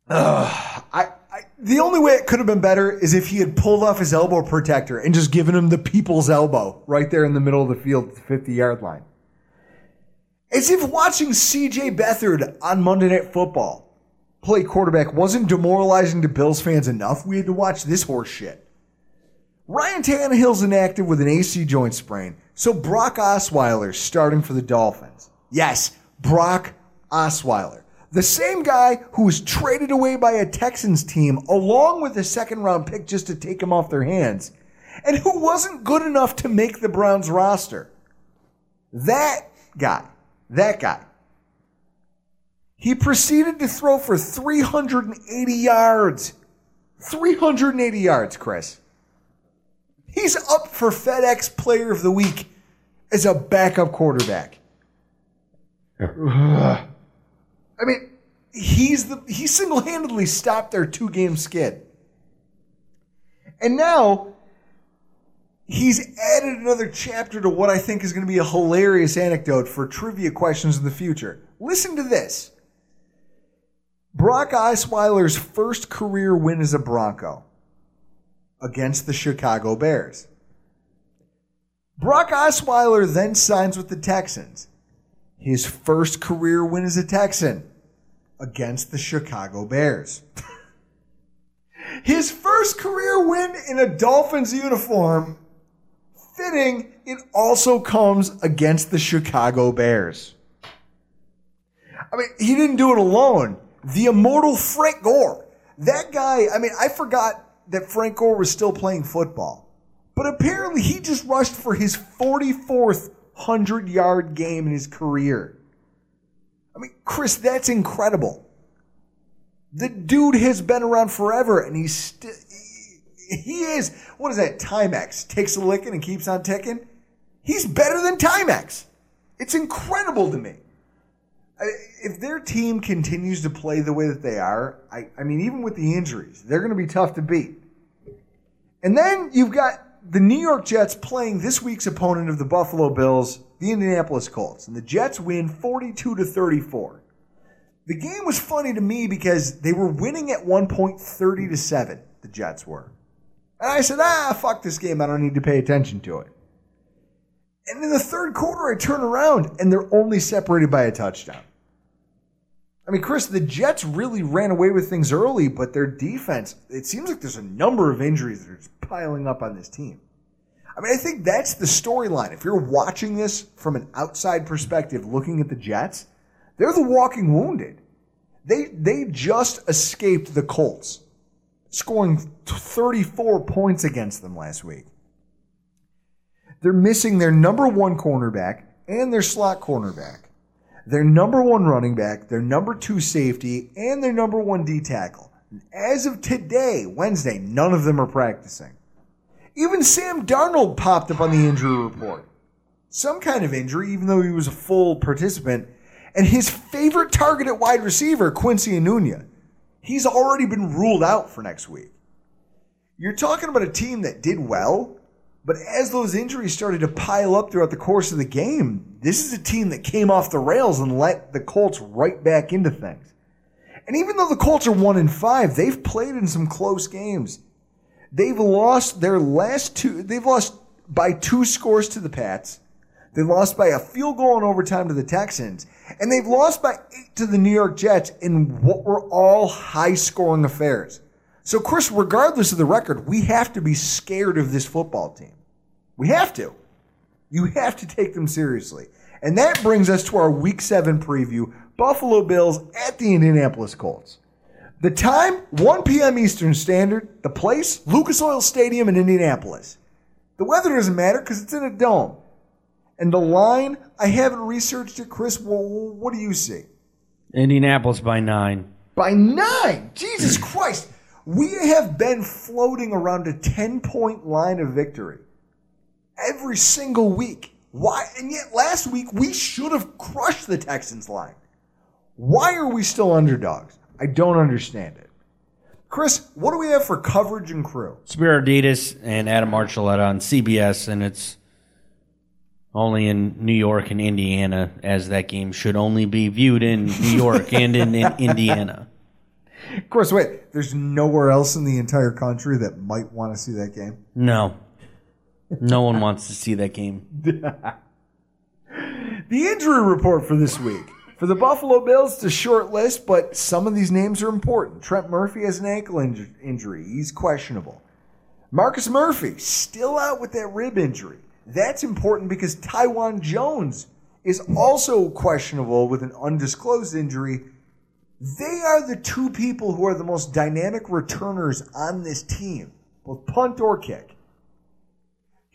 I, I, the only way it could have been better is if he had pulled off his elbow protector and just given him the people's elbow right there in the middle of the field, 50 yard line. As if watching CJ Beathard on Monday Night Football play quarterback wasn't demoralizing to Bills fans enough, we had to watch this horse shit. Ryan Tannehill's inactive with an AC joint sprain, so Brock Osweiler's starting for the Dolphins. Yes, Brock Osweiler. The same guy who was traded away by a Texans team along with a second round pick just to take him off their hands, and who wasn't good enough to make the Browns roster. That guy, that guy. He proceeded to throw for 380 yards. 380 yards, Chris. He's up for FedEx Player of the Week as a backup quarterback. I mean, he's the he single handedly stopped their two game skid. And now he's added another chapter to what I think is going to be a hilarious anecdote for trivia questions in the future. Listen to this. Brock Osweiler's first career win as a Bronco against the Chicago Bears. Brock Osweiler then signs with the Texans. His first career win as a Texan against the Chicago Bears. His first career win in a Dolphins uniform, fitting, it also comes against the Chicago Bears. I mean, he didn't do it alone. The immortal Frank Gore. That guy, I mean, I forgot that Frank Gore was still playing football. But apparently he just rushed for his 44th 100 yard game in his career. I mean, Chris, that's incredible. The dude has been around forever and he's still, he, is, what is that, Timex? Takes a licking and keeps on ticking? He's better than Timex. It's incredible to me. If their team continues to play the way that they are, I, I mean, even with the injuries, they're going to be tough to beat. And then you've got the New York Jets playing this week's opponent of the Buffalo Bills, the Indianapolis Colts. And the Jets win 42 to 34. The game was funny to me because they were winning at one point 30 to 7, the Jets were. And I said, ah, fuck this game. I don't need to pay attention to it. And in the third quarter, I turn around and they're only separated by a touchdown. I mean, Chris, the Jets really ran away with things early, but their defense, it seems like there's a number of injuries that are just piling up on this team. I mean, I think that's the storyline. If you're watching this from an outside perspective, looking at the Jets, they're the walking wounded. They, they just escaped the Colts, scoring 34 points against them last week. They're missing their number one cornerback and their slot cornerback, their number one running back, their number two safety, and their number one D tackle. As of today, Wednesday, none of them are practicing. Even Sam Darnold popped up on the injury report. Some kind of injury, even though he was a full participant. And his favorite target at wide receiver, Quincy Enunwa, he's already been ruled out for next week. You're talking about a team that did well, but as those injuries started to pile up throughout the course of the game, this is a team that came off the rails and let the Colts right back into things. And even though the Colts are one in five, they've played in some close games. They've lost their last two. They've lost by two scores to the Pats. They lost by a field goal in overtime to the Texans, and they've lost by eight to the New York Jets in what were all high-scoring affairs. So, Chris, regardless of the record, we have to be scared of this football team. We have to. You have to take them seriously. And that brings us to our Week 7 preview Buffalo Bills at the Indianapolis Colts. The time, 1 p.m. Eastern Standard. The place, Lucas Oil Stadium in Indianapolis. The weather doesn't matter because it's in a dome. And the line, I haven't researched it. Chris, well, what do you see? Indianapolis by nine. By nine! Jesus Christ! We have been floating around a 10 point line of victory every single week. Why? And yet last week we should have crushed the Texans line. Why are we still underdogs? I don't understand it. Chris, what do we have for coverage and crew? Spero Dedes and Adam Archuleta on CBS, and it's only in New York and Indiana, as that game should only be viewed in New York and in, in Indiana. Of course, wait, there's nowhere else in the entire country that might want to see that game. No. No one wants to see that game. The injury report for this week. For the Buffalo Bills, it's a short list, but some of these names are important. Trent Murphy has an ankle inj- injury. He's questionable. Marcus Murphy, still out with that rib injury. That's important because Taiwan Jones is also questionable with an undisclosed injury. They are the two people who are the most dynamic returners on this team, both punt or kick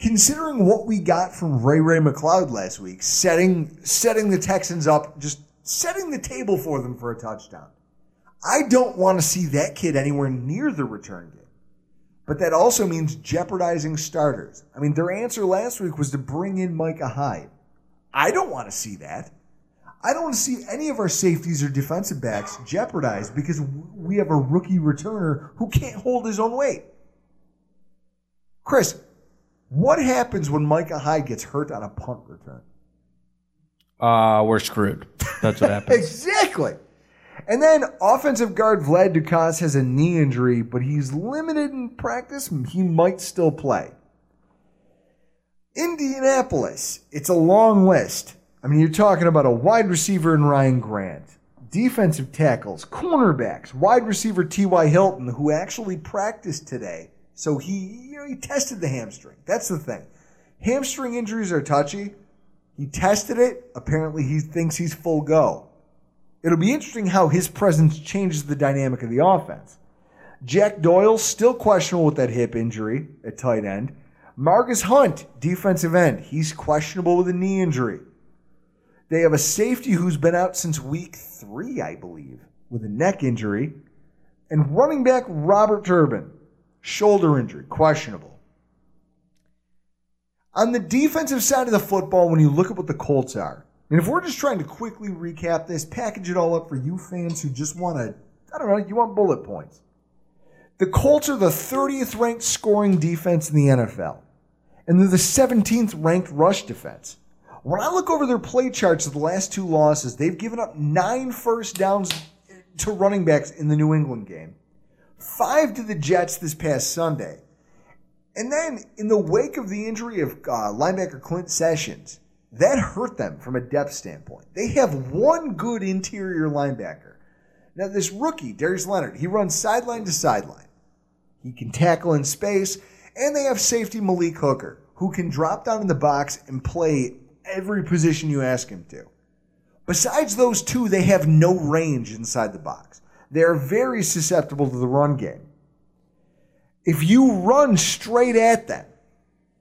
considering what we got from Ray Ray McCloud last week, setting setting the Texans up, just setting the table for them for a touchdown. I don't want to see that kid anywhere near the return game. But that also means jeopardizing starters. I mean, their answer last week was to bring in Micah Hyde. I don't want to see that. I don't want to see any of our safeties or defensive backs jeopardized because we have a rookie returner who can't hold his own weight. Chris, what happens when Micah Hyde gets hurt on a punt return? Uh, we're screwed. That's what happens. exactly. And then offensive guard Vlad Ducasse has a knee injury, but he's limited in practice. He might still play. Indianapolis, it's a long list. I mean, you're talking about a wide receiver in Ryan Grant, defensive tackles, cornerbacks, wide receiver T.Y. Hilton, who actually practiced today. So he, you know, he tested the hamstring. That's the thing. Hamstring injuries are touchy. He tested it. Apparently, he thinks he's full go. It'll be interesting how his presence changes the dynamic of the offense. Jack Doyle still questionable with that hip injury at tight end. Margus Hunt, defensive end, he's questionable with a knee injury. They have a safety who's been out since week three, I believe, with a neck injury. And running back Robert Turbin, shoulder injury, questionable. On the defensive side of the football, when you look at what the Colts are, and if we're just trying to quickly recap this, package it all up for you fans who just want to, I don't know, you want bullet points. The Colts are the 30th ranked scoring defense in the NFL, and they're the 17th ranked rush defense. When I look over their play charts of the last two losses, they've given up nine first downs to running backs in the New England game, five to the Jets this past Sunday. And then, in the wake of the injury of uh, linebacker Clint Sessions, that hurt them from a depth standpoint. They have one good interior linebacker. Now, this rookie, Darius Leonard, he runs sideline to sideline. He can tackle in space, and they have safety Malik Hooker, who can drop down in the box and play every position you ask him to. Besides those two, they have no range inside the box. They are very susceptible to the run game. If you run straight at them,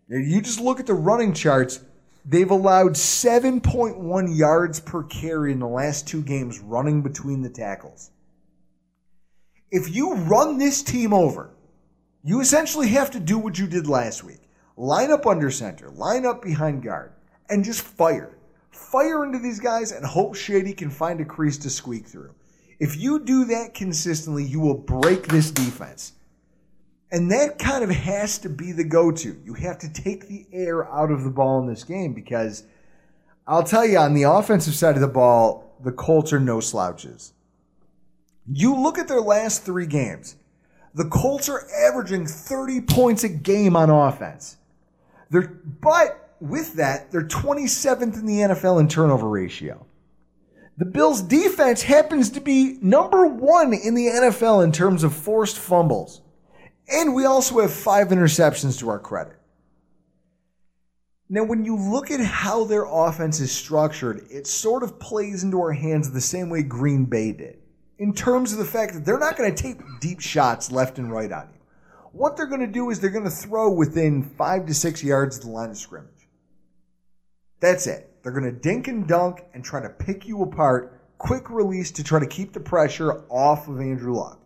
you just look at the running charts, they've allowed 7.1 yards per carry in the last two games running between the tackles. If you run this team over, you essentially have to do what you did last week line up under center, line up behind guard, and just fire. Fire into these guys and hope Shady can find a crease to squeak through. If you do that consistently, you will break this defense. And that kind of has to be the go to. You have to take the air out of the ball in this game because I'll tell you, on the offensive side of the ball, the Colts are no slouches. You look at their last three games, the Colts are averaging 30 points a game on offense. They're, but with that, they're 27th in the NFL in turnover ratio. The Bills' defense happens to be number one in the NFL in terms of forced fumbles. And we also have five interceptions to our credit. Now, when you look at how their offense is structured, it sort of plays into our hands the same way Green Bay did. In terms of the fact that they're not going to take deep shots left and right on you. What they're going to do is they're going to throw within five to six yards of the line of scrimmage. That's it. They're going to dink and dunk and try to pick you apart. Quick release to try to keep the pressure off of Andrew Luck.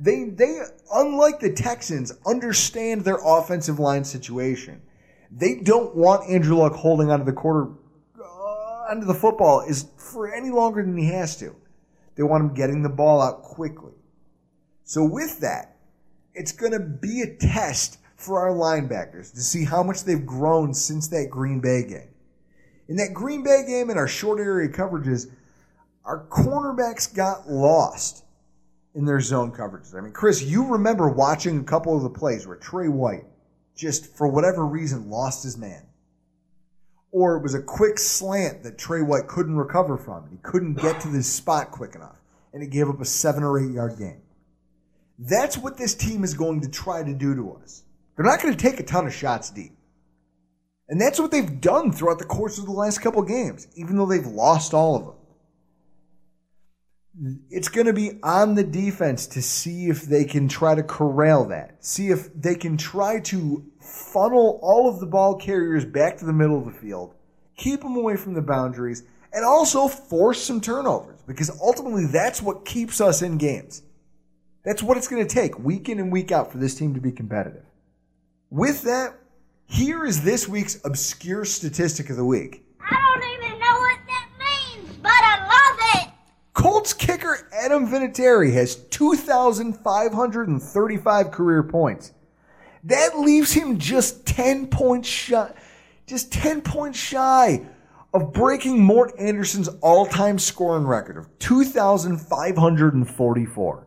They, they, unlike the Texans, understand their offensive line situation. They don't want Andrew Luck holding onto the quarter, uh, onto the football is for any longer than he has to. They want him getting the ball out quickly. So with that, it's going to be a test for our linebackers to see how much they've grown since that Green Bay game. In that Green Bay game and our short area coverages, our cornerbacks got lost in their zone coverages. I mean, Chris, you remember watching a couple of the plays where Tre White just, for whatever reason, lost his man. Or it was a quick slant that Tre White couldn't recover from. He couldn't get to this spot quick enough. And it gave up a seven or eight yard gain. That's what this team is going to try to do to us. They're not going to take a ton of shots deep. And that's what they've done throughout the course of the last couple games, even though they've lost all of them. It's going to be on the defense to see if they can try to corral that. See if they can try to funnel all of the ball carriers back to the middle of the field, keep them away from the boundaries, and also force some turnovers because ultimately that's what keeps us in games. That's what it's going to take week in and week out for this team to be competitive. With that, here is this week's obscure statistic of the week. I don't even know what that means, but Adam Vinatieri has 2,535 career points. That leaves him just 10 points shy, just 10 points shy of breaking Mort Andersen's all-time scoring record of 2,544.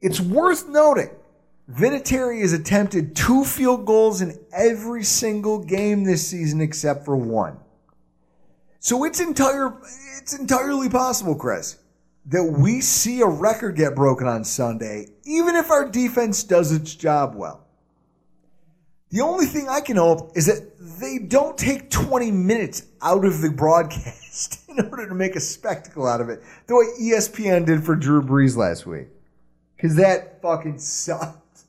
It's worth noting Vinatieri has attempted two field goals in every single game this season except for one. So it's entire it's entirely possible, Chris, that we see a record get broken on Sunday, even if our defense does its job well. The only thing I can hope is that they don't take 20 minutes out of the broadcast in order to make a spectacle out of it, the way ESPN did for Drew Brees last week. Because that fucking sucked.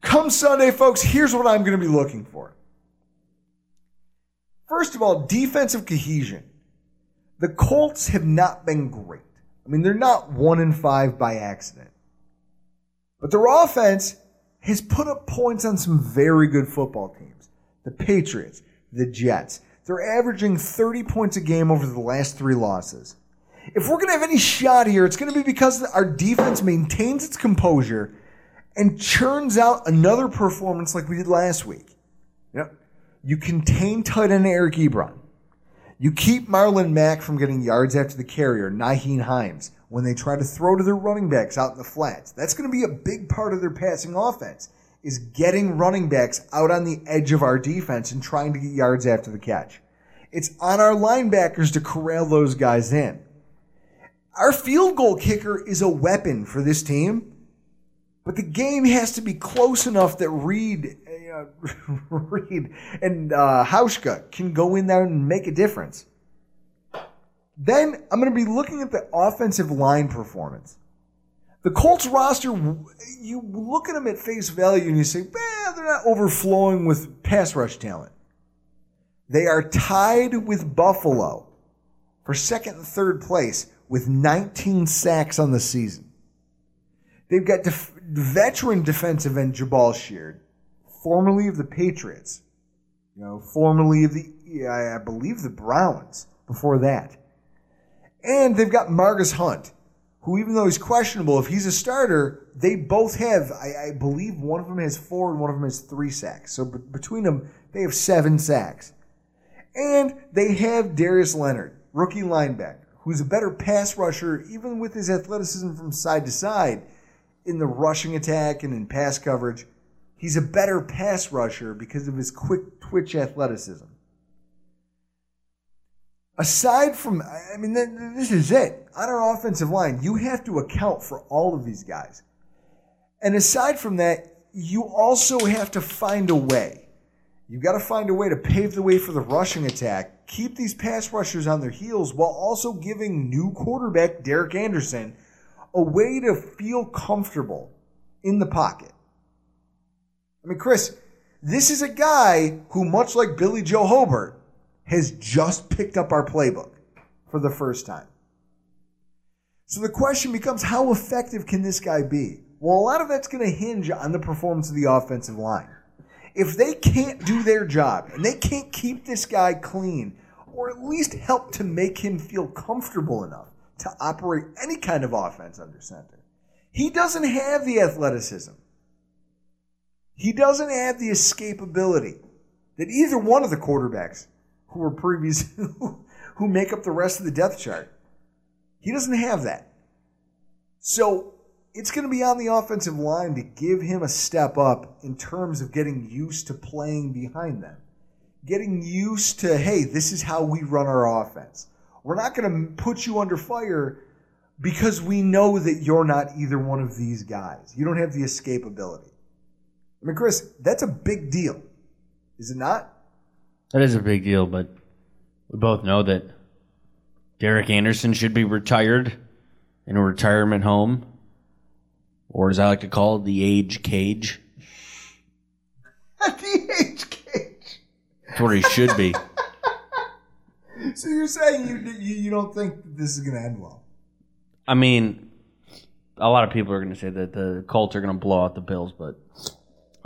Come Sunday, folks, here's what I'm going to be looking for. First of all, defensive cohesion. The Colts have not been great. I mean, they're not one in five by accident. But their offense has put up points on some very good football teams. The Patriots, the Jets. They're averaging 30 points a game over the last three losses. If we're going to have any shot here, it's going to be because our defense maintains its composure and churns out another performance like we did last week. Yep. You contain tight end Eric Ebron. You keep Marlon Mack from getting yards after the carrier, Nyheim Hines, when they try to throw to their running backs out in the flats. That's going to be a big part of their passing offense, is getting running backs out on the edge of our defense and trying to get yards after the catch. It's on our linebackers to corral those guys in. Our field goal kicker is a weapon for this team, but the game has to be close enough that Reed, uh, Reed and uh, Hauschka can go in there and make a difference. Then I'm going to be looking at the offensive line performance. The Colts roster, you look at them at face value and you say, well, they're not overflowing with pass rush talent. They are tied with Buffalo for second and third place with 19 sacks on the season. They've got def- veteran defensive end Jabaal Sheard, formerly of the Patriots, you know, formerly of the, I believe the Browns before that. And they've got Margus Hunt, who even though he's questionable, if he's a starter, they both have, I, I believe one of them has four and one of them has three sacks. So b- between them, they have seven sacks. And they have Darius Leonard, rookie linebacker, who's a better pass rusher, even with his athleticism from side to side in the rushing attack and in pass coverage. He's a better pass rusher because of his quick twitch athleticism. Aside from, I mean, this is it. On our offensive line, you have to account for all of these guys. And aside from that, you also have to find a way. You've got to find a way to pave the way for the rushing attack, keep these pass rushers on their heels while also giving new quarterback Derek Anderson a way to feel comfortable in the pocket. I mean, Chris, this is a guy who, much like Billy Joe Hobert, has just picked up our playbook for the first time. So the question becomes how effective can this guy be? Well, a lot of that's going to hinge on the performance of the offensive line. If they can't do their job and they can't keep this guy clean, or at least help to make him feel comfortable enough to operate any kind of offense under center, he doesn't have the athleticism. He doesn't have the escapability that either one of the quarterbacks who were previous who make up the rest of the depth chart. He doesn't have that. So it's going to be on the offensive line to give him a step up in terms of getting used to playing behind them. Getting used to, hey, this is how we run our offense. We're not going to put you under fire because we know that you're not either one of these guys. You don't have the escapability. I mean, Chris, that's a big deal. Is it not? That is a big deal, but we both know that Derek Anderson should be retired in a retirement home, or as I like to call it, the age cage. the age cage. That's where he should be. So you're saying you you, you don't think this is going to end well? I mean, a lot of people are going to say that the Colts are going to blow out the Bills, but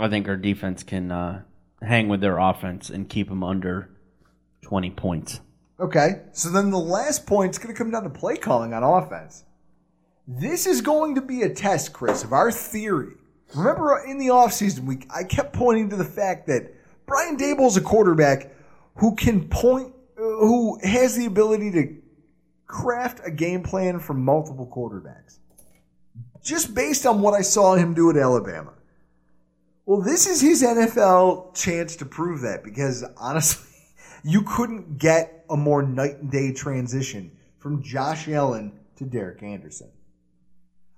I think our defense can uh, hang with their offense and keep them under 20 points. Okay, so then the last point's going to come down to play calling on offense. This is going to be a test, Chris, of our theory. Remember in the offseason, we I kept pointing to the fact that Brian Daboll's a quarterback who can point, uh, who has the ability to craft a game plan for multiple quarterbacks. Just based on what I saw him do at Alabama. Well, this is his NFL chance to prove that because honestly, you couldn't get a more night and day transition from Josh Allen to Derek Anderson.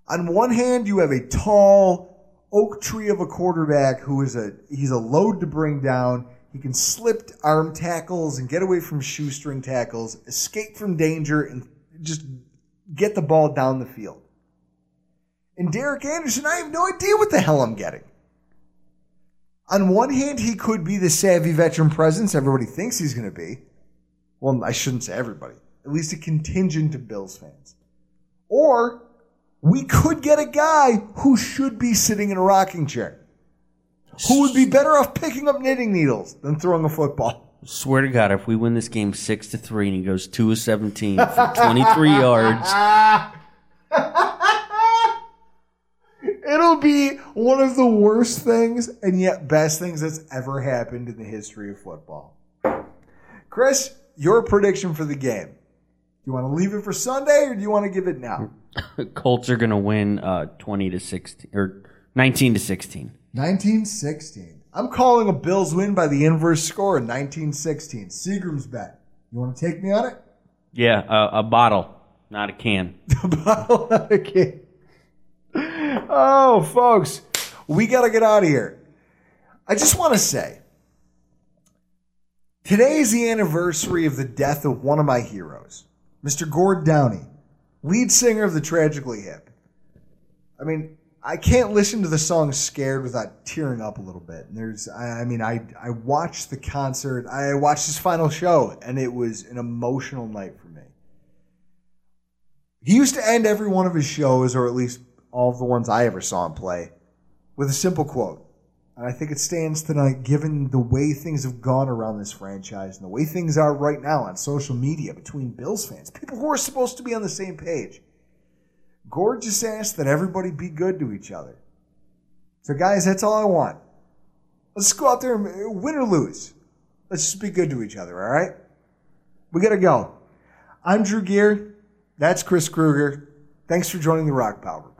On one hand, you have a tall oak tree of a quarterback who is a he's a load to bring down. He can slip arm tackles and get away from shoestring tackles, escape from danger, and just get the ball down the field. And Derek Anderson, I have no idea what the hell I'm getting. On one hand, he could be the savvy veteran presence everybody thinks he's going to be. Well, I shouldn't say everybody, at least a contingent of Bills fans. Or we could get a guy who should be sitting in a rocking chair, who would be better off picking up knitting needles than throwing a football. Swear to God, if we win this game six to three and he goes two of seventeen for twenty three yards, It'll be one of the worst things and yet best things that's ever happened in the history of football. Chris, your prediction for the game. Do you want to leave it for Sunday or do you want to give it now? Colts are gonna win uh, twenty to sixteen or nineteen to sixteen. 1916. I'm calling a Bills win by the inverse score in 1916. Seagram's bet. You want to take me on it? Yeah, a, a bottle, not a can. A bottle, not a can. Oh, folks, we got to get out of here. I just want to say today is the anniversary of the death of one of my heroes, Mr. Gord Downie, lead singer of the Tragically Hip. I mean, I can't listen to the song "Scared" without tearing up a little bit. And there's, I, I mean, I I watched the concert, I watched his final show, and it was an emotional night for me. He used to end every one of his shows, or at least all of the ones I ever saw him play, with a simple quote. And I think it stands tonight given the way things have gone around this franchise and the way things are right now on social media between Bills fans, people who are supposed to be on the same page. Gord just asked that everybody be good to each other. So, guys, that's all I want. Let's go out there and uh, win or lose. Let's just be good to each other, all right? We got to go. I'm Drew Gear. That's Chris Kruger. Thanks for joining the Rockpile.